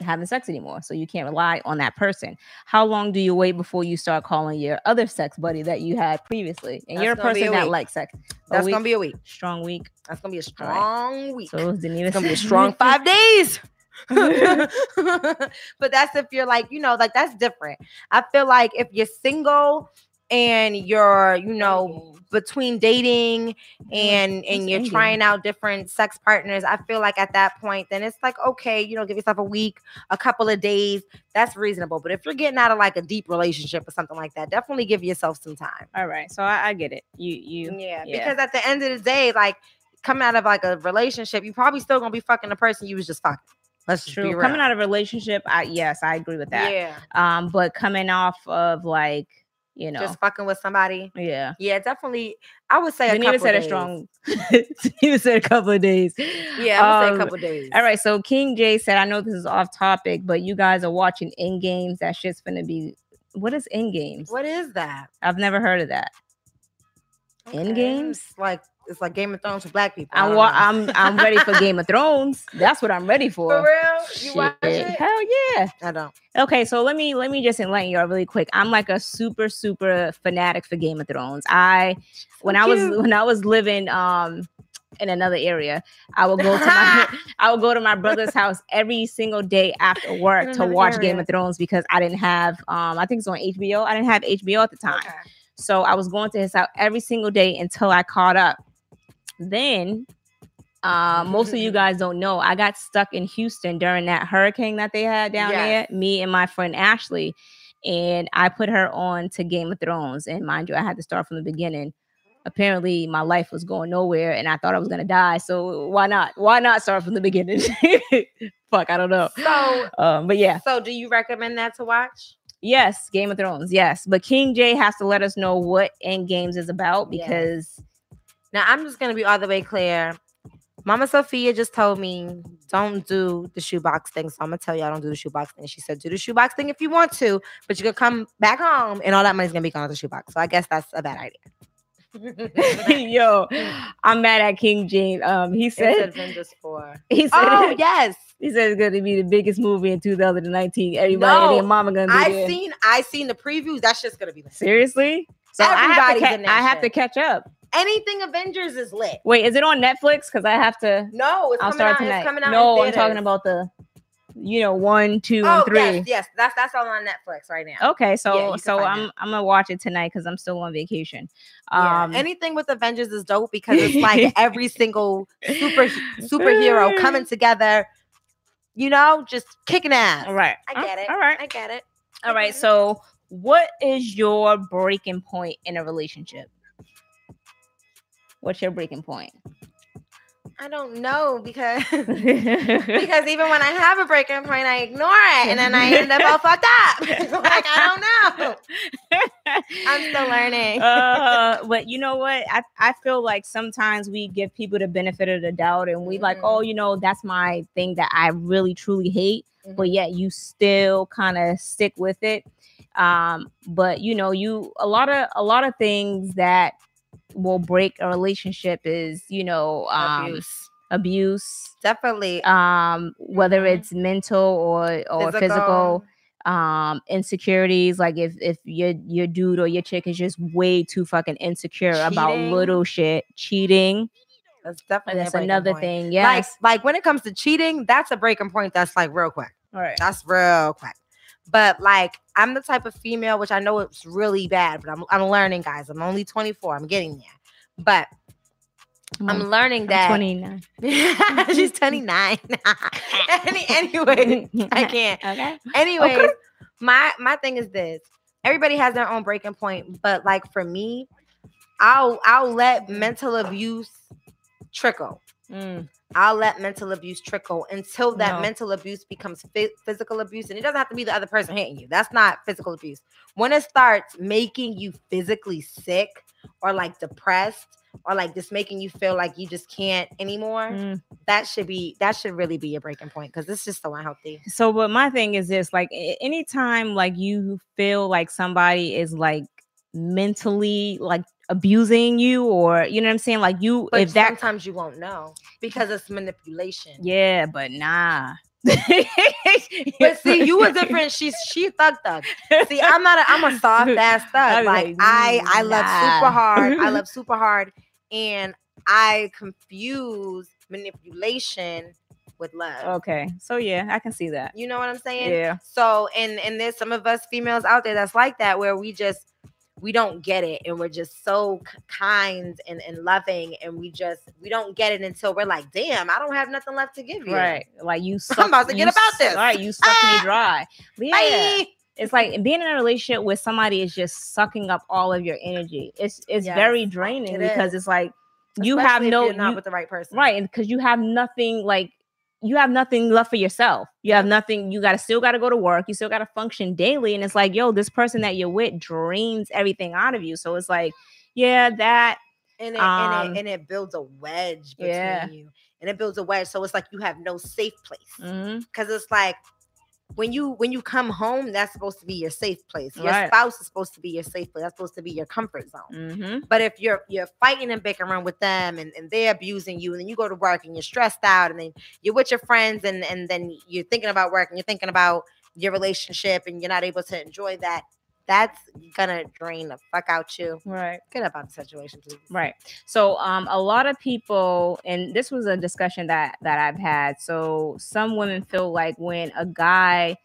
having sex anymore, so you can't rely on that person. How long do you wait before you start calling your other sex buddy that you had previously, and That's you're a gonna a person that likes sex? That's week? gonna be a week. strong week. That's gonna be a All right. strong week. So It's gonna be a strong five days. but that's if you're like, you know, like that's different. I feel like if you're single and you're, you know, between dating and and what's you're trying out different sex partners, I feel like at that point, then it's like, okay, you know, give yourself a week, a couple of days. That's reasonable. But if you're getting out of like a deep relationship or something like that, definitely give yourself some time. All right. So I, I get it. You you Yeah, yeah. because at the end of the day, like coming out of like a relationship, you're probably still gonna be fucking the person you was just fucking. Be true. Coming out of a relationship, I yes, I agree with that. yeah, Um, but coming off of like, you know, just fucking with somebody. yeah. Yeah, definitely. I would say a Danita couple said days. a strong. Danita said a couple of days. Yeah, I would say Um, a couple of days. All right, so King J said, I know this is off topic, but you guys are watching in games. That shit's gonna be. What is in games? What is that? I've never heard of that. In games? Like it's like Game of Thrones for black people. I'm I'm I'm ready for Game of Thrones. That's what I'm ready for. for real. You watch it? Hell yeah. I don't. Okay, so let me let me just enlighten y'all really quick. I'm like a super super fanatic for Game of Thrones. I when I was cute. when I was living um in another area, I would go to my I would go to my brother's house every single day after work to watch Game of Thrones because I didn't have um I think it's on HBO. I didn't have HBO at the time. Okay. So I was going to his house every single day until I caught up. Then, uh, most of you guys don't know, I got stuck in Houston during that hurricane that they had down Yes. there. Me and my friend Ashley, and I put her on to Game of Thrones. And mind you, I had to start from the beginning. Apparently, my life was going nowhere, and I thought I was gonna die. So why not? Why not start from the beginning? Fuck, I don't know. So, Um, but yeah, so do you recommend that to watch? Yes, Game of Thrones. Yes, but King J has to let us know what End Games is about Yes. Now I'm just gonna be all the way clear. Mama Sophia just told me don't do the shoebox thing. So I'm gonna tell you I don't do the shoebox thing. And she said do the shoebox thing if you want to, but you could come back home and all that money's gonna be gone to the shoebox. So I guess that's a bad idea. yo, I'm mad at King James. Um, he said said Avengers 4. he said Oh yes. he said it's gonna be the biggest movie in 2019. Everybody and No, their mama gonna be I there. seen I seen the previews. That's just gonna be lit. Seriously? So I have, to, Everybody's ca- I have to catch up. Anything Avengers is lit. Wait, is it on Netflix? Because I have to. No, it's I'll coming start out. tonight. It's coming out. no, I'm talking about the, you know, one, two, Oh and three. yes, yes. That's that's all on Netflix right now. Okay, so can so I'm I'm gonna watch it tonight because I'm still on vacation. Yeah, Um, anything with Avengers is dope because it's like every single super superhero coming together. You know, just kicking ass. all right, I get it. All right, I get it. all right. So, what is your breaking point in a relationship? What's your breaking point? I don't know because because even when I have a breaking point, I ignore it and then I end up all fucked up. like I don't know. I'm still learning. uh, but you know what? I, I feel like sometimes we give people the benefit of the doubt and we like, Mhm. oh, you know, that's my thing that I really truly hate. But yet you still kind of stick with it. Um, but you know, you a lot of a lot of things that will break a relationship is, you know, um Abuse. abuse, Definitely. um, whether Mhm. it's mental or or physical um insecurities like if if your your dude or your chick is just way too fucking insecure about little shit cheating That's definitely that's another point. thing Like, yes like when it comes to cheating, that's a breaking point. That's like real quick. all right That's real quick. But like, I'm the type of female, which I know it's really bad, but I'm, I'm learning, guys. I'm only 24. I'm getting there. But I'm learning that 29 she's 29. Any, anyway, I can't. okay Anyways, my my thing is this. Everybody has their own breaking point, but like for me, I'll I'll let mental abuse trickle. Mm, I'll let mental abuse trickle until that No. mental abuse becomes phy- physical abuse. And it doesn't have to be the other person hitting you. That's not physical abuse. When it starts making you physically sick or like depressed or like just making you feel like you just can't anymore, mm. that should be that should really be a breaking point because it's just so unhealthy. so but my thing is this like anytime like you feel like somebody is like mentally like abusing you or you know what i'm saying like you But if that sometimes you won't know because it's manipulation. yeah but nah But see, you were different. She's she thug thug. See, I'm not. A, I'm a soft ass thug. Like I, I mm, love nah. super hard. I love super hard, and I confuse manipulation with love. okay so yeah i can see that You know what I'm saying? yeah So, and and there's some of us females out there that's like that, where we just we don't get it, and we're just so kind and and loving, and we just we don't get it until we're like, damn, I don't have nothing left to give you. Right. Like you suck, about to get about this. Right. You suck me Ah. dry. But yeah. Bye. It's like being in a relationship with somebody is just sucking up all of your energy. It's it's very draining it because is. it's like you have Especially no not you- with the right person. right, and because you have nothing like you have nothing left for yourself. You have nothing, you gotta still gotta go to work, you still gotta function daily. And it's like, yo, this person that you're with drains everything out of you. So it's like, yeah, that and it, Um, and it and it builds a wedge between yeah. you and it builds a wedge so it's like you have no safe place because it's like when you when you come home that's supposed to be your safe place your Right. spouse is supposed to be your safe place that's supposed to be your comfort zone mhm. but if you're you're fighting and bickering with them and, and they're abusing you and then you go to work and you're stressed out and then you're with your friends and and then you're thinking about work and you're thinking about your relationship and you're not able to enjoy that that's gonna drain the fuck out you right. get up out of the situation please Right. So um a lot of people and this was a discussion that that I've had. So some women feel like when a guy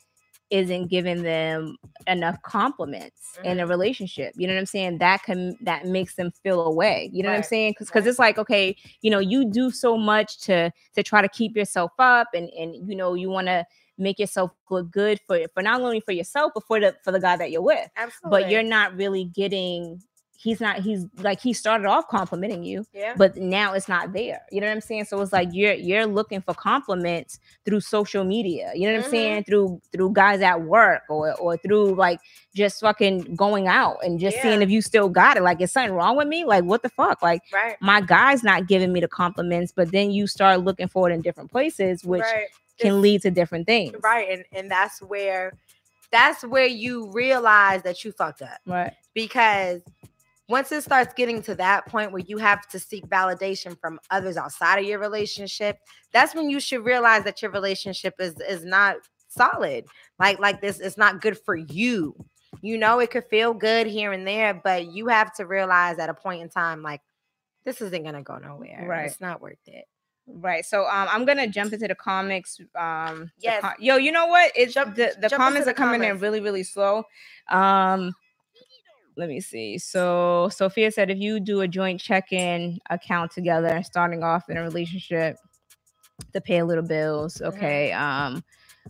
isn't giving them enough compliments in a relationship, you know what I'm saying? That can that makes them feel away. You know what I'm saying? Cuz cuz Right. it's like okay, you know, you do so much to to try to keep yourself up and and you know, you want to make yourself look good for for not only for yourself but for the for the guy that you're with Absolutely. but you're not really getting he's not he's like he started off complimenting you yeah. but now it's not there you know what i'm saying so it's like you're you're looking for compliments through social media you know what Mhm. i'm saying through through guys at work or or through like just fucking going out and just seeing if you still got it like is something wrong with me like what the fuck like Right. my guy's not giving me the compliments but then you start looking for it in different places which right. Can It's- lead to different things Right. And and that's where that's where you realize that you fucked up. right Because once it starts getting to that point where you have to seek validation from others outside of your relationship, that's when you should realize that your relationship is is not solid. Like like this, it's not good for you. You know, it could feel good here and there, but you have to realize at a point in time, like this isn't gonna go nowhere. Right. It's not worth it. Right. So um I'm gonna jump into the comics. Um Yes. co- yo, you know what? It's Jump- the, the jump comments are coming in really, really slow. Um let me see. So Sophia said if you do a joint check-in account together, starting off in a relationship to pay a little bills. Mhm. Okay. Um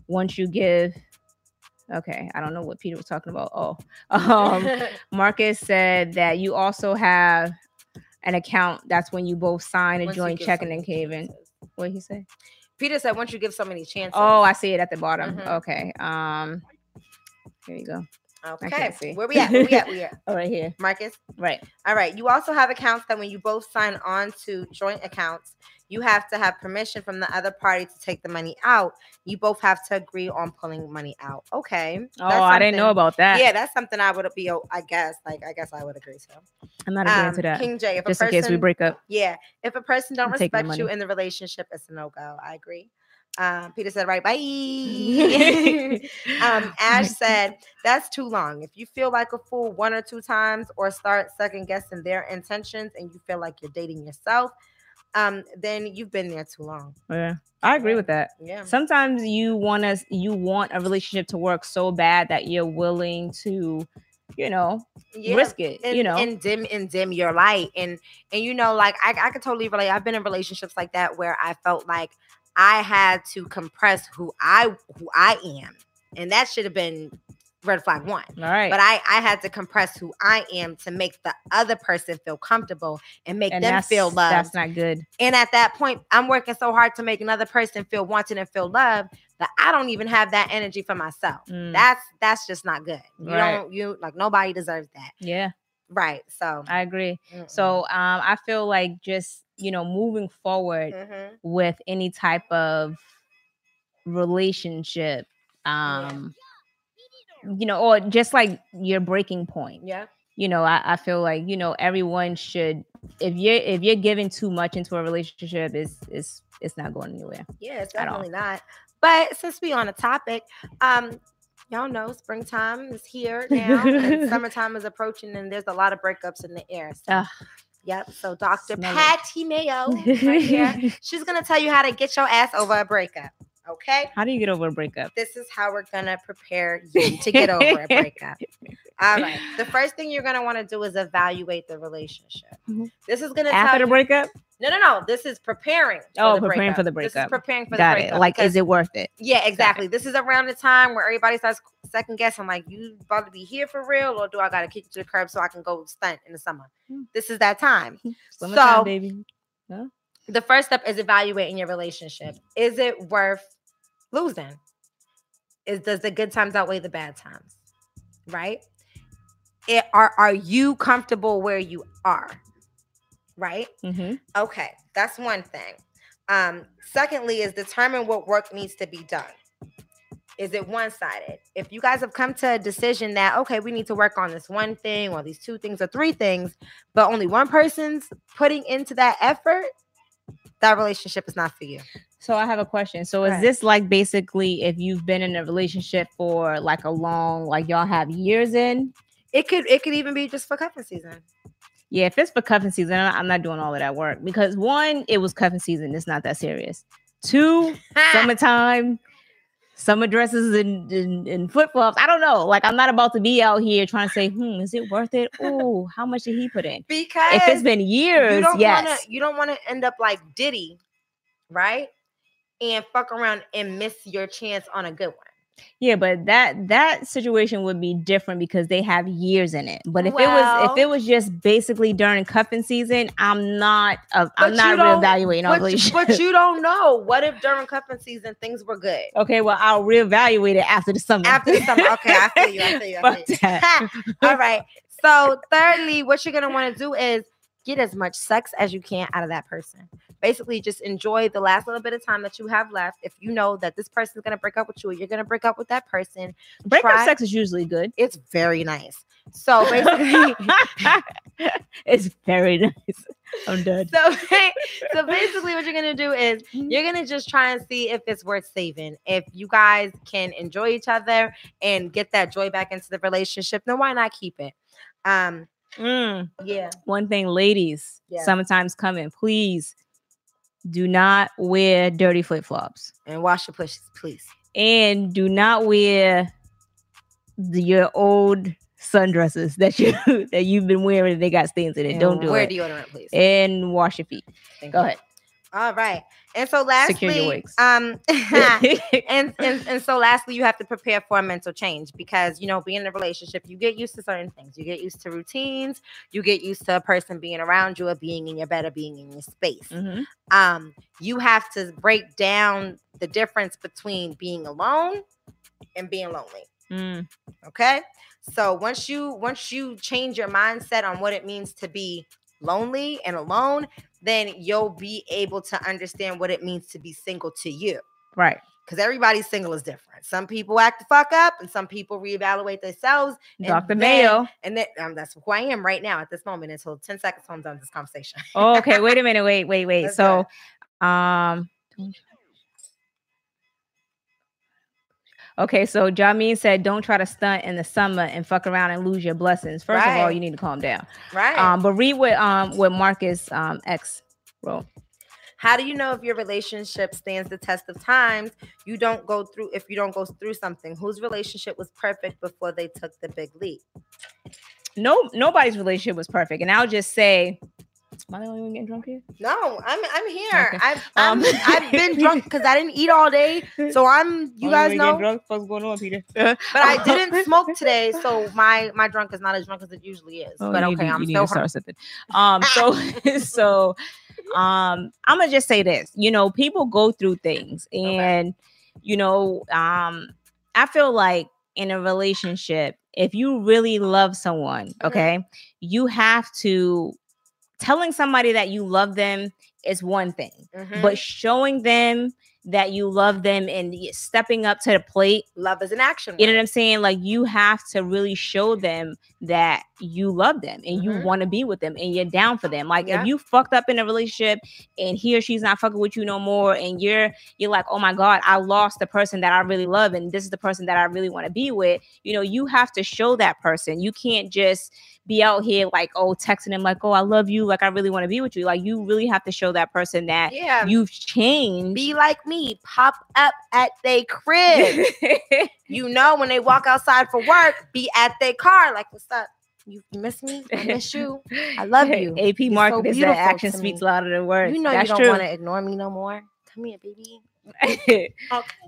once you give okay, I don't know what Peter was talking about. Oh, um Marcus said that you also have an account, that's when you both sign a joint checking and caving. What he say? Peter said once you give so many chances. Oh, I see it at the bottom. Mhm. Okay. Um, here you go. Okay. Where we at? Where we at? We at? Oh, right here. Marcus. Right. All right. You also have accounts that when you both sign on to joint accounts, you have to have permission from the other party to take the money out. You both have to agree on pulling money out. Okay. Oh, I didn't know about that. Yeah, that's something I would be. I guess. Like, I guess I would agree to. I'm not agreeing Um, to that. King J. If Just a in person, case we break up. Yeah, if a person don't I'm respect you in the relationship, it's a no go. I agree. Um, Peter said, "Right, bye." um, Ash said, "That's too long. If you feel like a fool one or two times, or start second guessing their intentions, and you feel like you're dating yourself, um, then you've been there too long." Yeah, I agree with that. Yeah, Sometimes you want to you want a relationship to work so bad that you're willing to, you know, yeah. risk it. and, you know, and dim and dim your light and and you know like I, I could totally relate i've been in relationships like that where i felt like i had to compress who i who i am and that should have been red flag one all right. but i i had to compress who i am to make the other person feel comfortable and make and them feel loved That's not good. and at that point i'm working so hard to make another person feel wanted and feel loved that i don't even have that energy for myself Mm, that's that's just not good you Right. don't you like nobody deserves that yeah, right so I agree. mm-mm. So um, I feel like just you know moving forward Mhm. with any type of relationship, um, you know, or just like your breaking point. Yeah. you know I, I feel like you know everyone should if you're if you're giving too much into a relationship it's it's it's not going anywhere Yeah, it's definitely not. But since we on a topic, um, y'all know springtime is here now and summertime is approaching, and there's a lot of breakups in the air. So, Ugh. Yep. So Dr. Smell it. Patty Mayo right here, she's gonna tell you how to get your ass over a breakup. Okay. how do you get over a breakup This is how we're gonna prepare you to get over a breakup. All right. The first thing you're gonna want to do is evaluate the relationship. Mhm. This is gonna after tell the you, breaking no, no, no. This is preparing. For Oh, preparing for the breakup. This is preparing for got the it like is it worth it yeah, exactly. This is around the time where everybody starts second guessing, like, you about to be here for real, or do I gotta kick you to the curb so I can go stunt in the summer? Hmm. This is that time. Summertime, So- baby The first step is evaluating your relationship. Is it worth losing? Is does the good times outweigh the bad times? Right? It, are are you comfortable where you are? Right? hmm Okay, that's one thing. Um, secondly, is determine what work needs to be done. Is it one sided? If you guys have come to a decision that, okay, we need to work on this one thing or these two things or three things, but only one person's putting into that effort, that relationship is not for you. so i have a question so is this like basically if you've been in a relationship for like a long like y'all have years in It could it could even be just for cuffing season. Yeah if it's for cuffing season i'm not doing all of that work because one it was cuffing season it's not that serious two summertime, summer dresses and, and, and flip flops. I don't know. Like I'm not about to be out here trying to say, hmm, is it worth it? Oh, how much did he put in? because If it's been years, you don't yes. wanna you don't want to end up like Diddy, right? And fuck around and miss your chance on a good one. Yeah, but that that situation would be different because they have years in it. But if it was if it was just basically during cuffing season, I'm not uh, I'm not reevaluating But, you- but you don't know. What if during cuffing season things were good? okay, well I'll reevaluate it after the summer. After the summer. Okay, I feel you. I feel you. I feel you. All right. So, thirdly, what you're gonna want to do is get as much sex as you can out of that person. Basically, just enjoy the last little bit of time that you have left. If you know that this person's gonna break up with you, or you're gonna break up with that person. Breakup try- sex is usually good. It's very nice. So basically, it's very nice. I'm done. so so basically, what you're gonna do is you're gonna just try and see if it's worth saving. If you guys can enjoy each other and get that joy back into the relationship, then why not keep it? Um, Mm. yeah. One thing, ladies, Yeah. summertime's coming. Please do not wear dirty flip flops. And wash your pushes, please. and do not wear the, your old sundresses that you that you've been wearing. They got stains in it. And Don't do it. wear it. Wear deodorant, please. and wash your feet. Thank Go you. ahead. All right. And so lastly, um and, and and so lastly you have to prepare for a mental change because you know being in a relationship you get used to certain things. You get used to routines. You get used to a person being around you or being in your bed or being in your space. Mhm. um you have to break down the difference between being alone and being lonely. Mm. okay? So once you once you change your mindset on what it means to be lonely and alone then you'll be able to understand what it means to be single to you Right. because everybody's single is different. Some people act the fuck up, and some people reevaluate themselves. and Dr. then- Mayo. and then um, that's who I am right now at this moment until ten seconds till I'm done this conversation. Oh, okay. Wait a minute. Wait, wait, wait. Let's so, um, okay. So, Jamin said, "Don't try to stunt in the summer and fuck around and lose your blessings." First of all, you need to calm down. Right? Um, but read what um what Marcus um X wrote. How do you know if your relationship stands the test of times? You don't go through if you don't go through something. Whose relationship was perfect before they took the big leap? No, nobody's relationship was perfect, and I'll just say, am I the only one getting drunk here? No, I'm I'm here. Okay. I've Um, I've been drunk because I didn't eat all day, so I'm. You guys know. drunk. What's going on, Peter? But I didn't smoke today, so my my drunk is not as drunk as it usually is. Oh, but you need okay, I'm still start something. Um, so so um, I'm gonna just say this. You know, people go through things, and you know, um, I feel like in a relationship, if you really love someone, Mm-hmm. okay, you have to telling somebody that you love them is one thing, Mhm. but showing them that you love them and stepping up to the plate love is an action. you know what I'm saying? Like you have to really show them that you love them and you Mhm. want to be with them and you're down for them. Like Yeah. if you fucked up in a relationship and he or she's not fucking with you no more, and you're you're like, oh my god, I lost the person that I really love, and this is the person that I really want to be with. You know, you have to show that person. You can't just be out here like oh texting him like oh I love you, like I really want to be with you. Like you really have to show that person that Yeah. you've changed. be like me. Pop up at they crib. you know, when they walk outside for work, be at their car. Like, what's up? You, miss me? I miss you. I love you. AP You're so is that action speaks louder than words. You know That's you don't want to ignore me no more. Come here, baby. okay.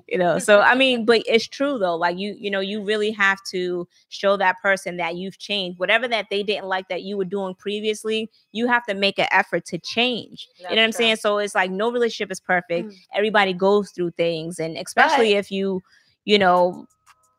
you know, so I mean, but it's true though. Like you, you know, you really have to show that person that you've changed. Whatever that they didn't like that you were doing previously, you have to make an effort to change. you know what I'm true. saying? So it's like no relationship is perfect. Mm. Everybody goes through things, and especially if you, you know,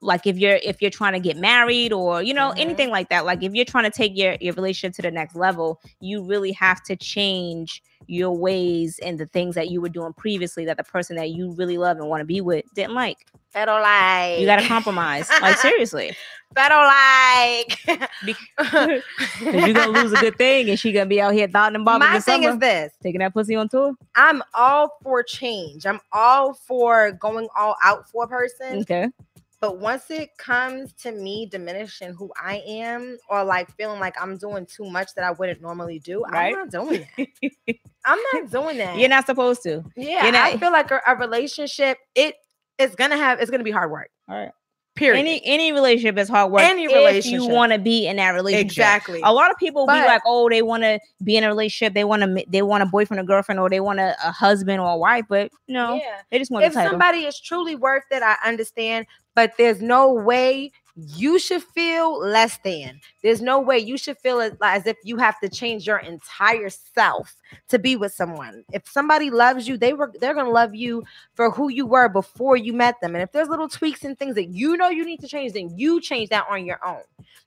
like if you're if you're trying to get married or you know Mhm. anything like that like if you're trying to take your your relationship to the next level you really have to change your ways and the things that you were doing previously that the person that you really love and want to be with didn't like Pero like you got to compromise like seriously Pero like because you're gonna lose a good thing and she gonna be out here thought and bobbing My in thing summer is this. taking that pussy on tour I'm all for change. I'm all for going all out for a person. okay But once it comes to me diminishing who I am or like feeling like I'm doing too much that I wouldn't normally do, Right. I'm not doing that. I'm not doing that. you're not supposed to yeah, you're I feel like a, a relationship, it is gonna have it's gonna be hard work. all right Period. any any relationship is hard work Any if you want to be in that relationship exactly. a lot of people be like, oh, they want to be in a relationship, they want to, they want a boyfriend or girlfriend, or they want a, a husband or a wife, but no, Yeah. they just want If somebody is truly worth it, I understand, but there's no way you should feel less than. There's no way you should feel as, if you have to change your entire self to be with someone. If somebody loves you, they were they're gonna love you for who you were before you met them. And if there's little tweaks and things that you know you need to change, then you change that on your own.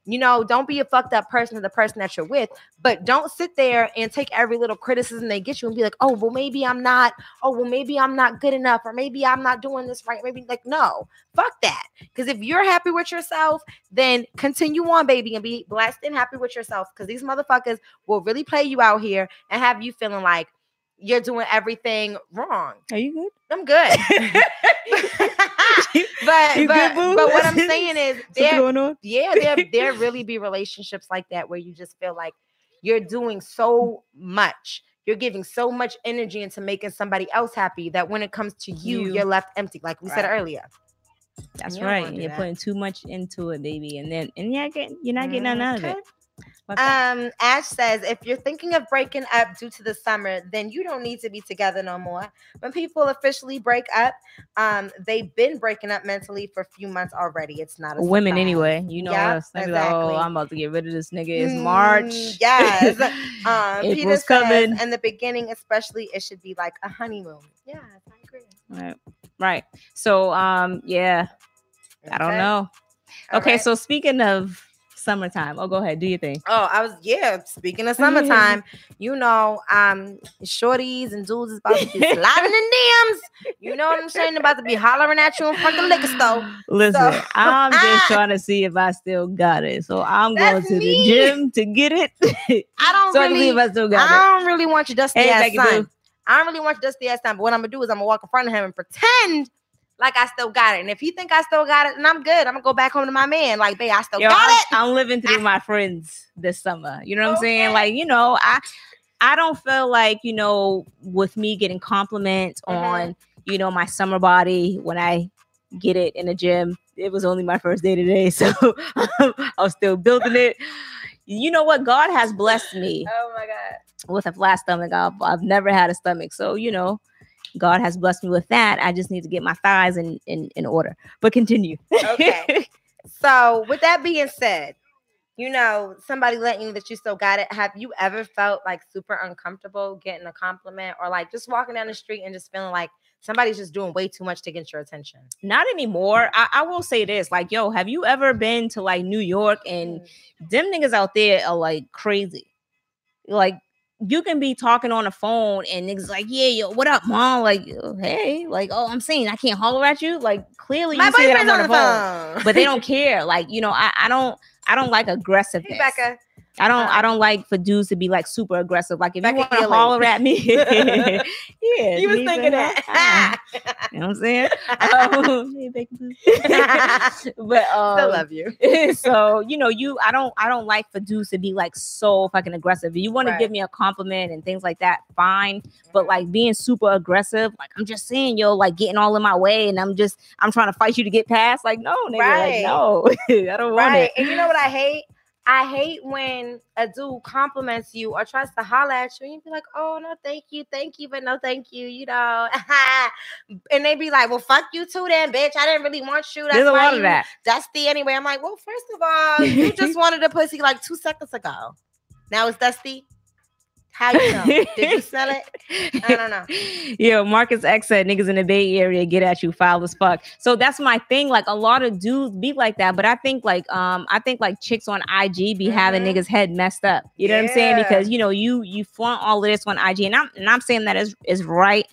You know, don't be a fucked up person to the person that you're with, but don't sit there and take every little criticism they get you and be like, oh, well, maybe I'm not, oh, well, maybe I'm not good enough, or maybe I'm not doing this right. Maybe like, no, fuck that. Because if you're happy with yourself, then continue on, baby, and be blessed and happy with yourself. Because these motherfuckers will really play you out here and have you feeling like you're doing everything wrong. Are you good? I'm good. but You but, boo? but what I'm saying is there yeah, there there really be relationships like that where you just feel like you're doing so much. You're giving so much energy into making somebody else happy that when it comes to you, You. are left empty, like we said earlier. That's you right. You're that. putting too much into it, baby, and then and you're you're not getting nothing out of it. That? Um, Ash says if you're thinking of breaking up due to the summer, then you don't need to be together no more. When people officially break up, um, they've been breaking up mentally for a few months already. It's not a Women surprise. anyway, you know Yep, us. Be like, oh, exactly. I'm about to get rid of this nigga. It's Mm, March. yes. Um, Peter April's says, coming. in the beginning, especially, it should be like a honeymoon. Yeah, I agree. Right. Right. So um yeah, I don't know. All okay, right. so speaking of summertime, oh go ahead, do your thing. Oh, I was yeah. Speaking of summertime, you know, um, shorties and dudes is about to be sliding in DMs. You know what I'm saying? About to be hollering at you in front of liquor store. Listen, So- I'm just trying to see if I still got it. So I'm going to the gym to get it. I don't so really, I still got I don't really want your dusty Hey, ass son. I don't really want your dusty ass son. But what I'm gonna do is I'm gonna walk in front of him and pretend like I still got it. And if he think I still got it, then I'm good. I'm gonna go back home to my man. Like, babe, I still. Yo, got I'm, it. I'm living through my friends this summer. You know what I'm saying? Like, you know, I I don't feel like, you know, with me getting compliments Mhm. on, you know, my summer body when I get it in the gym. It was only my first day today, so I was still building it. You know what? God has blessed me Oh my god. With a flat stomach. I've, I've never had a stomach, so you know, God has blessed me with that. I just need to get my thighs in in, in order. But continue. Okay. So, with that being said, you know, somebody letting you know that you still got it. Have you ever felt like super uncomfortable getting a compliment or like just walking down the street and just feeling like somebody's just doing way too much to get your attention? Not anymore. I, I will say this: like, yo, have you ever been to like New York and mm. them niggas out there are like crazy? Like. You can be talking on the phone and niggas like, yeah, yo, what up, mom? Like, oh, hey, like, oh, I'm saying I can't holler at you. Like, clearly My you boyfriend's on the phone. but they don't care. Like, you know, I, I don't I don't like aggressiveness. Hey, Becca. I don't I don't like for dudes to be like super aggressive. Like if you want to holler at me, yeah, You was thinking that. you know what I'm saying? Um, hey, Becky Boo. but um, Still love you. so you know, you I don't I don't like for dudes to be like so fucking aggressive. If you want to give me a compliment and things like that, fine. But like being super aggressive, like I'm just saying, yo, like getting all in my way, and I'm just I'm trying to fight you to get past. Like no, nigga, Right. like no, I don't want Right. it. And you know what I hate? I hate when a dude compliments you or tries to holler at you and you be like, oh, no, thank you, thank you, but no, thank you, you know. and they be like, well, fuck you too, then, bitch. I didn't really want you. That's There's a why lot you of that. dusty anyway. I'm like, well, first of all, you just wanted a pussy like two seconds ago. Now it's dusty. How you know? Did you smell it? I don't know. Yo, Marcus X said niggas in the Bay Area get at you foul as fuck. So that's my thing. Like a lot of dudes be like that, but I think like um I think like chicks on IG be having Mhm. niggas head messed up. You know what I'm saying? Because you know you you flaunt all of this on IG, and I'm and I'm saying that is is right.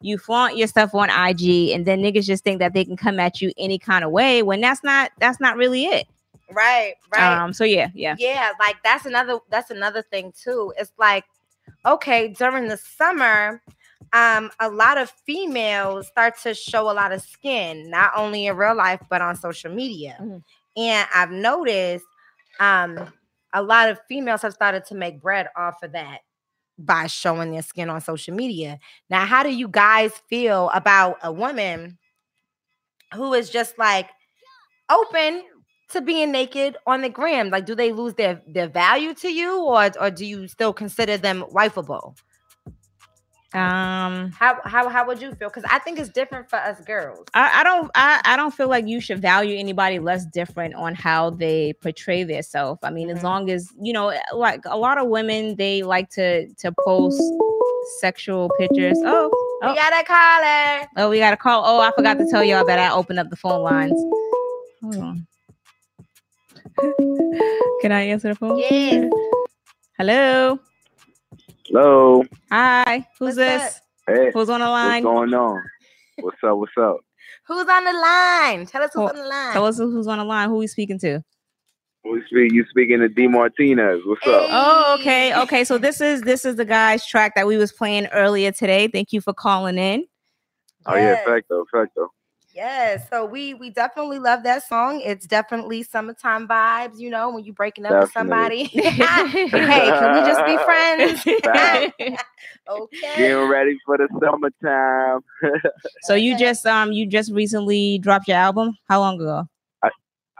You flaunt your stuff on IG, and then niggas just think that they can come at you any kind of way when that's not that's not really it. Right, right. Um. So yeah, yeah. yeah like that's another that's another thing too it's like okay during the summer um a lot of females start to show a lot of skin not only in real life but on social media Mhm. and i've noticed um a lot of females have started to make bread off of that by showing their skin on social media now how do you guys feel about a woman who is just like open to being naked on the gram? Like, do they lose their their value to you, or or do you still consider them wifeable? Um. How how how would you feel? Because I think it's different for us girls. I, I don't I, I don't feel like you should value anybody less different on how they portray themselves. I mean, Mhm. as long as you know, like a lot of women, they like to to post sexual pictures. Oh, We Oh. got a caller. oh, we got a call. Oh, I forgot to tell y'all that I opened up the phone lines. Hold on. Can I answer the phone? Yes. Hello. Hello. Hi. Who's What's this? Hey, Who's on the line? what's going on? What's up? What's up? Who's on the line? Tell us who's on the line. Tell us who's on the line. Who we speaking to? We speak. You speaking to D Martinez? What's up? Oh, okay, okay. So this is this is the guy's track that we was playing earlier today. Thank you for calling in. Oh yeah, Yes. facto, facto. Yes, so we we definitely love that song. It's definitely summertime vibes, you know, when you're breaking up with somebody. Hey, can we just be friends? Okay. Getting ready for the summertime. so you just um you just recently dropped your album. How long ago? I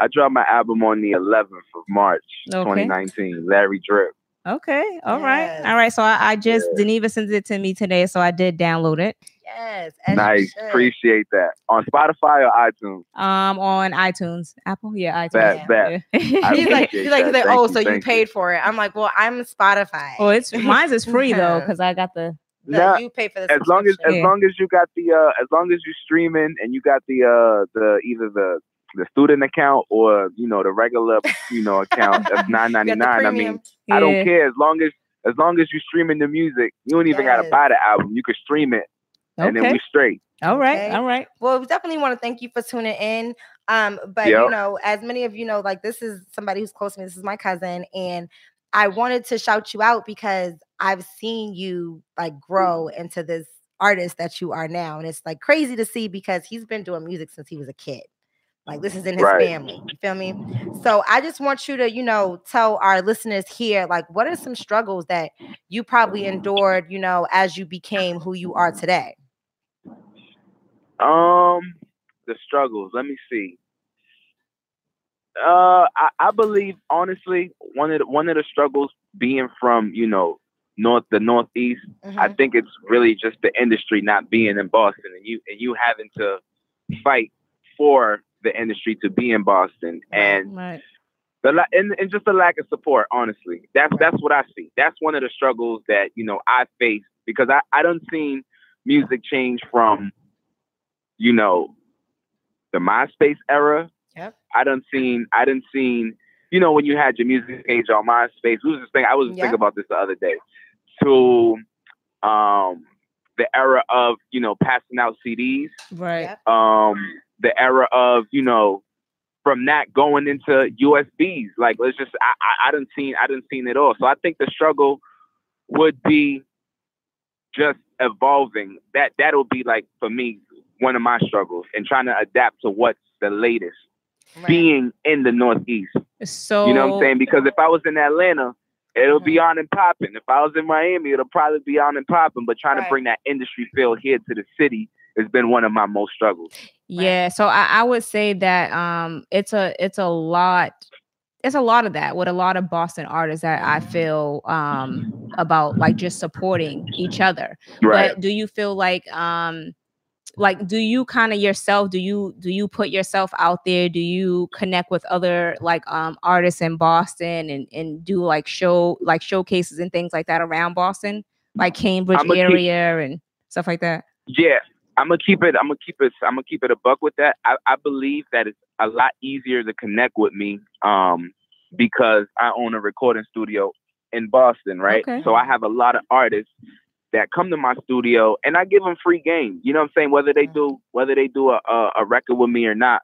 I dropped my album on the 11th of March, Okay. 2019. Larry Drip. Okay. All right. Yes. All right. So I, I just Deneva sent it to me today, so I did download it. Yes. as Nice. Appreciate that. On Spotify or iTunes? Um, on iTunes, Apple, yeah, iTunes. Bet, bet. Yeah. I He's like, he's like, he's like, oh, you, so you thank you. paid for it. I'm like, well, I'm Spotify. well, it's mine's is free though because I got the. No, you pay for the as long as as. Yeah. long as you got the uh as long as you're streaming and you got the uh the either the the student account or you know the regular you know account of nine You ninety got the nine. I premium. mean, I don't care as long as as long as you're streaming the music. You don't even gotta buy the album. You can stream it and then we straight. All right. Okay. All right. Well, we definitely want to thank you for tuning in. Um, but you know, as many of you know, like this is somebody who's close to me. This is my cousin, and I wanted to shout you out because I've seen you like grow into this artist that you are now, and it's like crazy to see because he's been doing music since he was a kid. Like this is in his Right. family. You feel me? So I just want you to, you know, tell our listeners here, like, what are some struggles that you probably endured, you know, as you became who you are today? Um, the struggles. Let me see. Uh, I, I believe honestly, one of the, one of the struggles being from you know north the northeast. I Mhm. think it's really just the industry not being in Boston, and you and you having to fight for the industry to be in Boston, and Right. the and, and just the lack of support. Honestly, that's that's what I see. That's one of the struggles that you know I face because I I don't seen music change from you know the MySpace era. Yep. I done seen I done seen you know when you had your music page on MySpace. We was just thinking I was Yep. thinking about this the other day to um the era of you know passing out CDs Right. Yep. um the era of you know from that going into USBs. Like let's just I I, I didn't seen I didn't seen it all. So I think the struggle would be just evolving. That that'll be like for me one of my struggles and trying to adapt to what's the latest. Right. Being in the Northeast, So you know what I'm saying? Because if I was in Atlanta, it'll be on and popping. If I was in Miami, it'll probably be on and popping. But trying Right. to bring that industry feel here to the city has been one of my most struggles. Yeah, so I, I would say that um it's a it's a lot it's a lot of that with a lot of Boston artists that I feel um about like just supporting each other. Right. But do you feel like um like do you kind of yourself do you do you put yourself out there do you connect with other like um artists in Boston and and do like show like showcases and things like that around Boston like Cambridge I'ma keep- area and stuff like that Yeah, I'm gonna keep it. I'm gonna keep it. I'm gonna keep it a buck with that. I, I believe that it's a lot easier to connect with me, um, because I own a recording studio in Boston, right? Okay. So I have a lot of artists that come to my studio, and I give them free game. You know what I'm saying? Whether they do whether they do a, a, a record with me or not.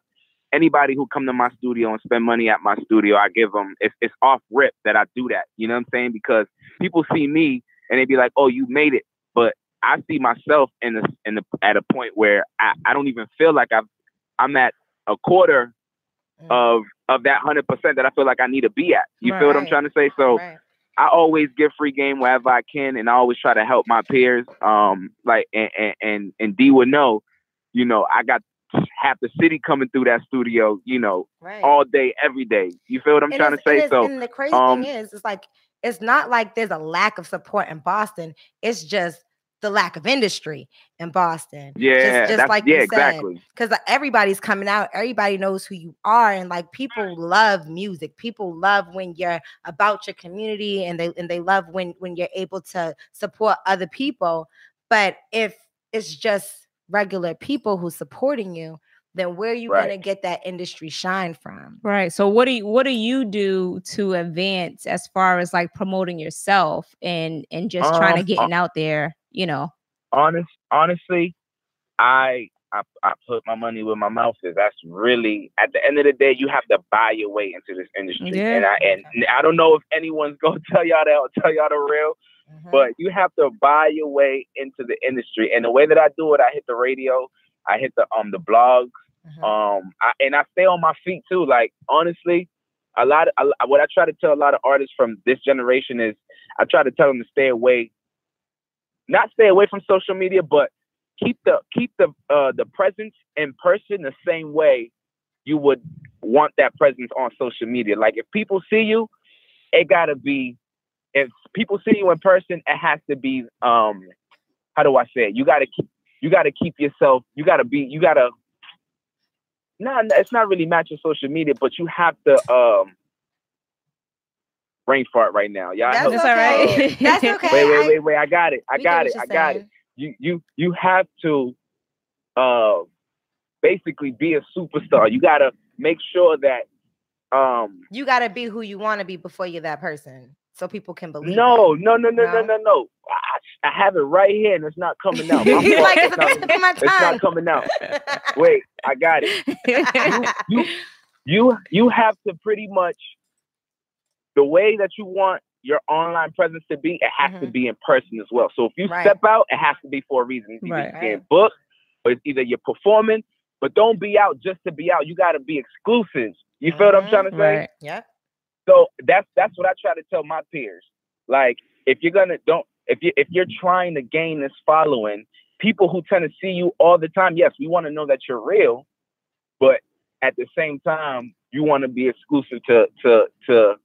Anybody who come to my studio and spend money at my studio, I give them. It's, it's off rip that I do that. You know what I'm saying? Because people see me and they be like, "Oh, you made it," but I see myself in the in the at a point where I, I don't even feel like I've I'm at a quarter Mm. of of that hundred percent that I feel like I need to be at. You feel what I'm trying to say? So Right. I always give free game wherever I can, and I always try to help my peers. Um, like and and and, D would know, you know, I got half the city coming through that studio, you know, Right. all day, every day. You feel what I'm trying to say? is- So and the crazy um, thing is, it's like it's not like there's a lack of support in Boston. It's just the lack of industry in Boston. yeah, just, just like yeah, you said, exactly. because everybody's coming out. Everybody knows who you are, and like people love music. People love when you're about your community, and they and they love when when you're able to support other people. But if it's just regular people who's supporting you, then where are you Right. gonna get that industry shine from? Right. So what do you what do you do to advance as far as like promoting yourself and and just trying to Um, getting out there, you know? honest honestly I, I i put my money where my mouth is that's really at the end of the day you have to buy your way into this industry Yeah. and i and i don't know if anyone's gonna tell y'all that or tell y'all the real Mhm. but you have to buy your way into the industry and the way that i do it i hit the radio i hit the um the blogs Mhm. um I, and i stay on my feet too like honestly a lot of a, what i try to tell a lot of artists from this generation is i try to tell them to stay away not stay away from social media but keep the keep the uh the presence in person the same way you would want that presence on social media. Like if people see you, it gotta be. If people see you in person, it has to be. Um, how do I say it? You gotta keep. You gotta keep yourself. You gotta be. You gotta. No, nah, it's not really matching social media, but you have to. Um, brain fart right now. Y'all That's help. okay. right. That's okay. Wait, wait, wait, wait. I got it. I we got it. I got it you you you have to uh basically be a superstar. You gotta make sure that um You got to be who you want to be before you're that person, so people can believe. no no no no no No? no no. I, I have it right here and it's not coming out. My it. fault. like it's, not, it's my it's not coming out. Wait, I got it. You you you have to pretty much the way that you want your online presence to be, it has to Mhm. be in person as well. So if you Right. step out, it has to be for a reason. It's either Right. you're getting booked or it's either you're performing, but don't be out just to be out. You gotta be exclusive. You feel what I'm Mhm. trying to say? right. Yep. So that's that's what I try to tell my peers. Like if you're gonna don't if you if you're trying to gain this following, people who tend to see you all the time, yes, we want to know that you're real, but at the same time, you want to be exclusive to to to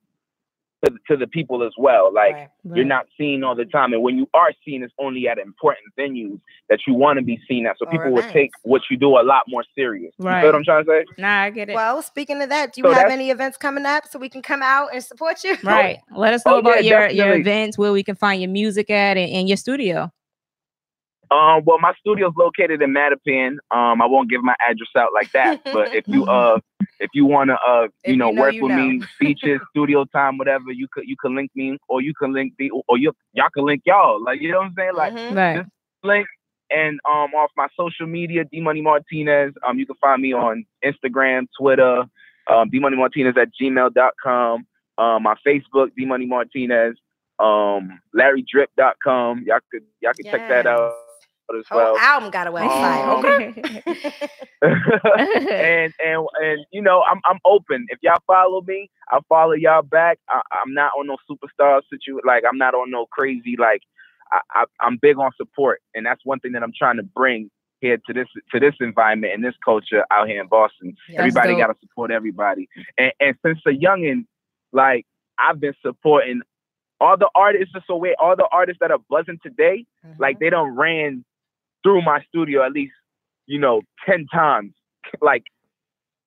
to, to the people as well. Like Right. you're not seen all the time, and when you are seen, it's only at important venues that you want to be seen at. So Or people will take what you do a lot more serious. You Right. feel what I'm trying to say? Nah, I get it. Well, speaking of that, do you So have any events coming up so we can come out and support you? right. Let us know Oh, about yeah, your your events, where we can find your music at, and, and your studio. Um, well, my studio's located in Mattapan. Um, I won't give my address out like that, but if you uh, if you wanna uh, you know, you know, work you with know. me, features, studio time, whatever, you could you can link me, or you can link the, or you y'all can link y'all. Like you know what I'm saying? Like Mhm. Right. link and um off my social media, D Money Martinez. Um, you can find me on Instagram, Twitter, um, D Money Martinez at gmail.com. Um, my Facebook, D Money Martinez. Um, LarryDrip.com. Y'all could y'all can check that Yes. Out as Whole well. album got a website. Um, okay. and and and you know, I'm I'm open. If y'all follow me, I'll follow y'all back. I, I'm not on no superstar situation. Like I'm not on no crazy. Like I, I I'm big on support, and that's one thing that I'm trying to bring here to this to this environment and this culture out here in Boston. Yes. everybody got to support everybody. And and since a youngin, like I've been supporting all the artists. Just so wait, all the artists that are buzzing today Mhm. like they don't ran through my studio at least you know 10 times like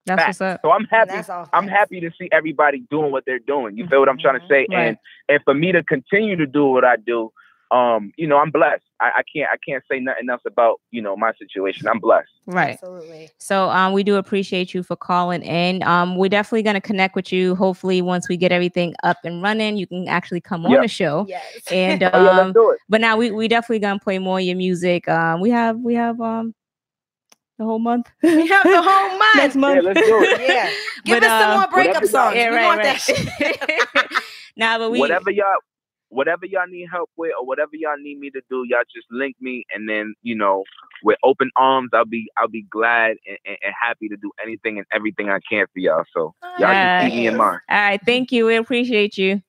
That's back. what's up. so i'm happy that's i'm happy to see everybody doing what they're doing you feel what i'm trying to mm-hmm. say Right. and and for me to continue to do what i do um you know i'm blessed I, I can't i can't say nothing else about you know my situation i'm blessed Right. Absolutely. So um, we do appreciate you for calling in. Um, we're definitely going to connect with you. Hopefully, once we get everything up and running, you can actually come on Yep. the show. Yes. And oh yeah um, let's do it but now we we definitely gonna play more of your music. Um, we have we have um the whole month. we have the whole month. Next yeah let's do it Yeah. Give But, us some uh, more breakup whatever y'all- songs. Yeah, we want right. that shit. nah, but we whatever y'all whatever y'all need help with or whatever y'all need me to do y'all just link me and then you know with open arms i'll be i'll be glad and, and, and happy to do anything and everything i can for y'all so y'all just keep me in mind all right. Thank you. We appreciate you.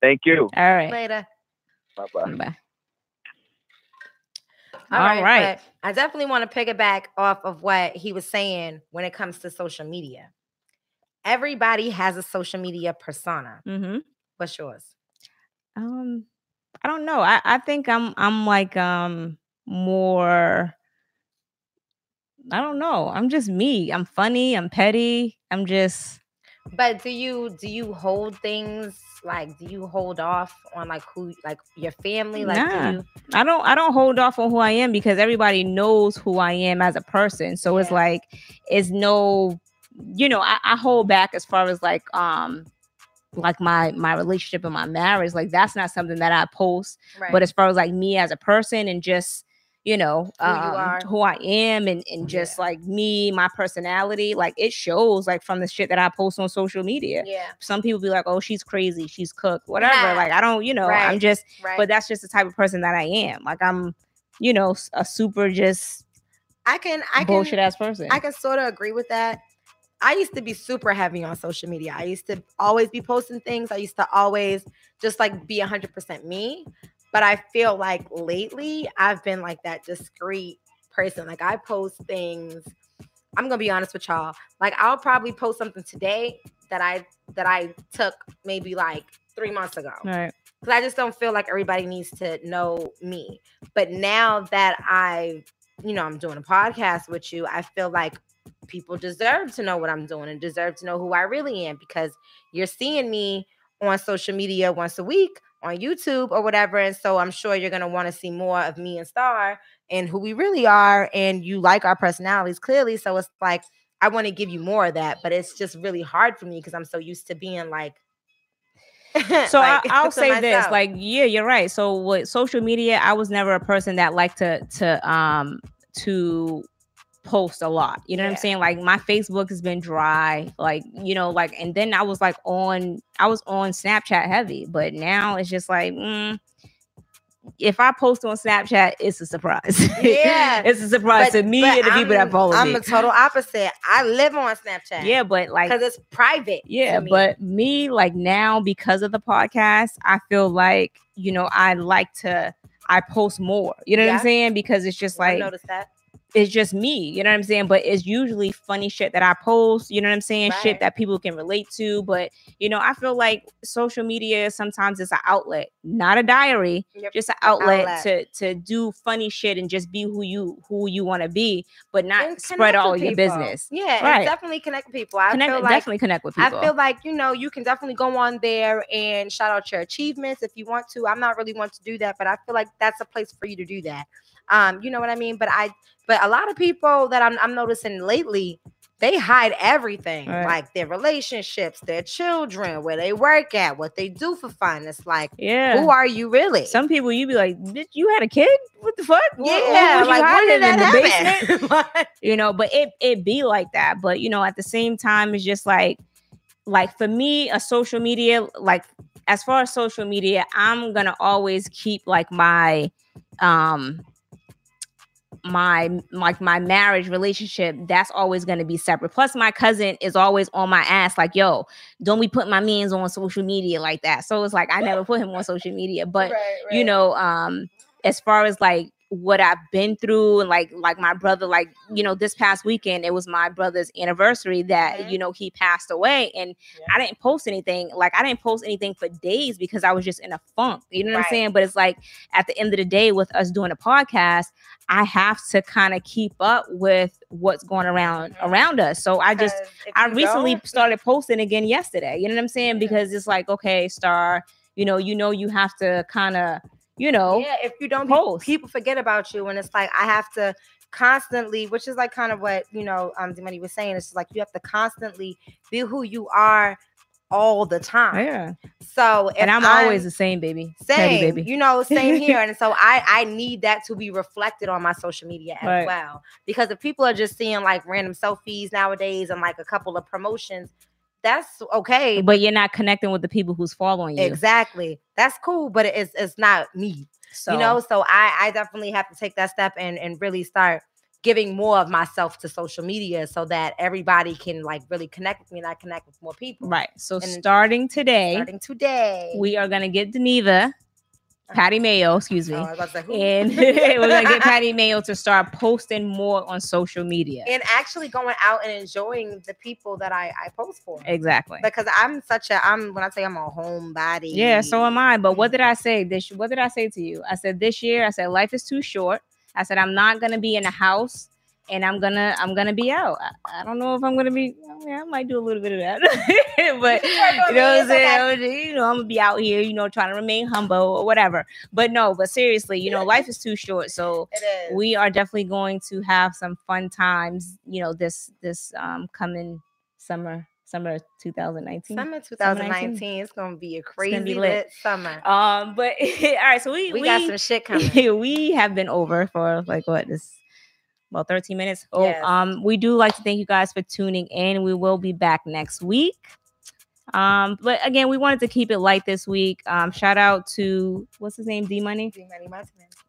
thank you All right. Later. bye-bye Bye. All All right. right. I definitely want to piggyback off of what he was saying when it comes to social media. Everybody has a social media persona. Mm-hmm. What's yours? Um, I don't know. I I think I'm I'm like um more. I don't know. I'm just me. I'm funny. I'm petty. I'm just But do you do you hold things like do you hold off on like who like your family like Nah. do you I don't I don't hold off on who I am because everybody knows who I am as a person. So it's like it's no you know, I, I hold back as far as like um like my my relationship and my marriage. Like that's not something that I post. right But as far as like me as a person and just you know Who you um, who I am and and just Yeah. like me, my personality, like it shows like from the shit that I post on social media. yeah Some people be like, "Oh, she's crazy, she's cooked, whatever." like I don't, you know, I'm just right but that's just the type of person that I am. Like I'm, you know, a super just I can I bullshit can ass person. I can sort of agree with that. I used to be super heavy on social media. I used to always be posting things. I used to always just like be 100% me. But I feel like lately I've been like that discreet person. Like I post things I'm gonna be honest with y'all. Like I'll probably post something today that I that I took maybe like three months ago. All right. Because I just don't feel like everybody needs to know me. But now that I, you know, I'm doing a podcast with you, I feel like people deserve to know what I'm doing and deserve to know who I really am because you're seeing me on social media once a week on YouTube or whatever. And so I'm sure you're going to want to see more of me and Star and who we really are. And you like our personalities clearly. So it's like, I want to give you more of that, but it's just really hard for me because I'm so used to being like, So like, I, I'll to say this, like, yeah, you're right. So with social media, I was never a person that liked to to um to post a lot. You know what I'm saying? Like my Facebook has been dry, like you know, like and then I was like on I was on Snapchat heavy, but now it's just like mm, if I post on Snapchat, it's a surprise. Yeah. it's a surprise to me and the people that I'm- follow I'm me. the total opposite. I live on Snapchat. yeah, but like Because it's private. yeah, me. but me like now because of the podcast, I feel like you know I like to I post more. You know what I'm saying? Because it's just like I noticed that. It's just me. You know what I'm saying? But it's usually funny shit that I post. You know what I'm saying? Shit that people can relate to. But you know, I feel like social media sometimes is an outlet, not a diary, Yep. just an outlet, outlet. to to do funny shit and just be who you who you want to be, but not spread all your business. Yeah, Right. definitely connect with people. I Connect, feel like definitely connect with people. I feel like you know you can definitely go on there and shout out your achievements if you want to. I'm not really one to do that, but I feel like that's a place for you to do that. Um, you know what I mean? But I, but a lot of people that I'm, I'm noticing lately, they hide everything, Right. like their relationships, their children, where they work at, what they do for fun. It's like, yeah. who are you really? Some people you be like, "Bitch, you had a kid? What the fuck? What- what yeah, you like did that basement?" happen? You know, but it it be like that. But you know, at the same time, it's just like like for me, a social media, like as far as social media, I'm gonna always keep like my um my like my marriage relationship that's always going to be separate. Plus my cousin is always on my ass like yo don't be putting my means on social media like that? So it's like i never put him on social media but you know um as far as like what I've been through and like like my brother like you know this past weekend it was my brother's anniversary that Mhm. you know he passed away and I didn't post anything like I didn't post anything for days because I was just in a funk you know what Right. I'm saying but it's like at the end of the day with us doing a podcast I have to kind of keep up with what's going around Mhm. around us so I just I recently started posting again yesterday. You know what I'm saying? Because it's like, okay, star, you know, you know, you have to kind of, you know, yeah, if you don't, post. people forget about you, and it's like I have to constantly, which is like kind of what you know, um, Money was saying. It's just like you have to constantly be who you are all the time. yeah. So, And I'm, always the same, baby. Same, baby. you know, same here. And so I I need that to be reflected on my social media as Right. well. Because if people are just seeing like random selfies nowadays and like a couple of promotions, that's okay. but you're not connecting with the people who's following you. Exactly. That's cool, but it's it's not me. So, you know so i i definitely have to take that step and and really start giving more of myself to social media so that everybody can like really connect with me and i connect with more people right. So And starting today, starting today we are gonna get Deneva, Patty Mayo, excuse me, Oh, I was about to say, and we're gonna get Patty Mayo to start posting more on social media. and actually going out and enjoying the people that i i post for exactly. because i'm such a i'm when i say i'm a homebody Yeah, so am I. But what did I say this? What did I say to you? I said this year. I said life is too short. I said I'm not gonna be in a house, and I'm gonna I'm gonna be out. I, I don't know if I'm gonna be. I, mean, I might do a little bit of that, but you know what I'm saying. I'm You know, I'm gonna be out here. You know, trying to remain humble or whatever. But no, but seriously, you know, life is too short. So we are definitely going to have some fun times. You know, this this um coming summer summer 2019. summer 2019. 2019 it's gonna be a crazy be lit. lit. summer Um, but all right, so we we, we, got some shit coming we have been over for like what this about 13 minutes. Oh, Yes. um, we do like to thank you guys for tuning in. We will be back next week. Um, but again, we wanted to keep it light this week. Um, shout out to what's his name, D Money. D-Money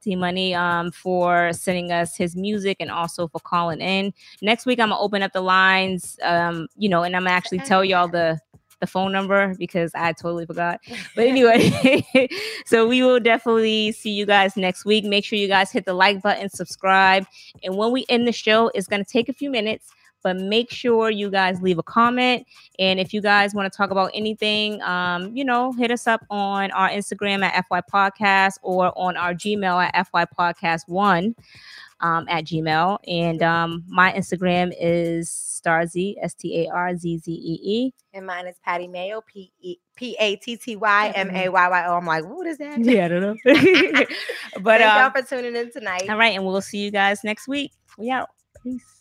D Money um for sending us his music and also for calling in. Next week I'm gonna open up the lines. Um, you know, and I'm gonna actually tell y'all the the phone number because I totally forgot. But anyway, so we will definitely see you guys next week. Make sure you guys hit the like button, subscribe, and when we end the show, it's gonna take a few minutes. But make sure you guys leave a comment. And if you guys want to talk about anything, um, you know, hit us up on our Instagram at FY Podcast or on our Gmail at FY Podcast One um, at Gmail. And um, my Instagram is Starzy, S T A R Z Z E E. And mine is Patty Mayo, P E P A T T Y M A Y Y O. I'm like, what is that? Yeah, I don't know. but Thank um, y'all for tuning in tonight. all right, and we'll see you guys next week. We out. Peace.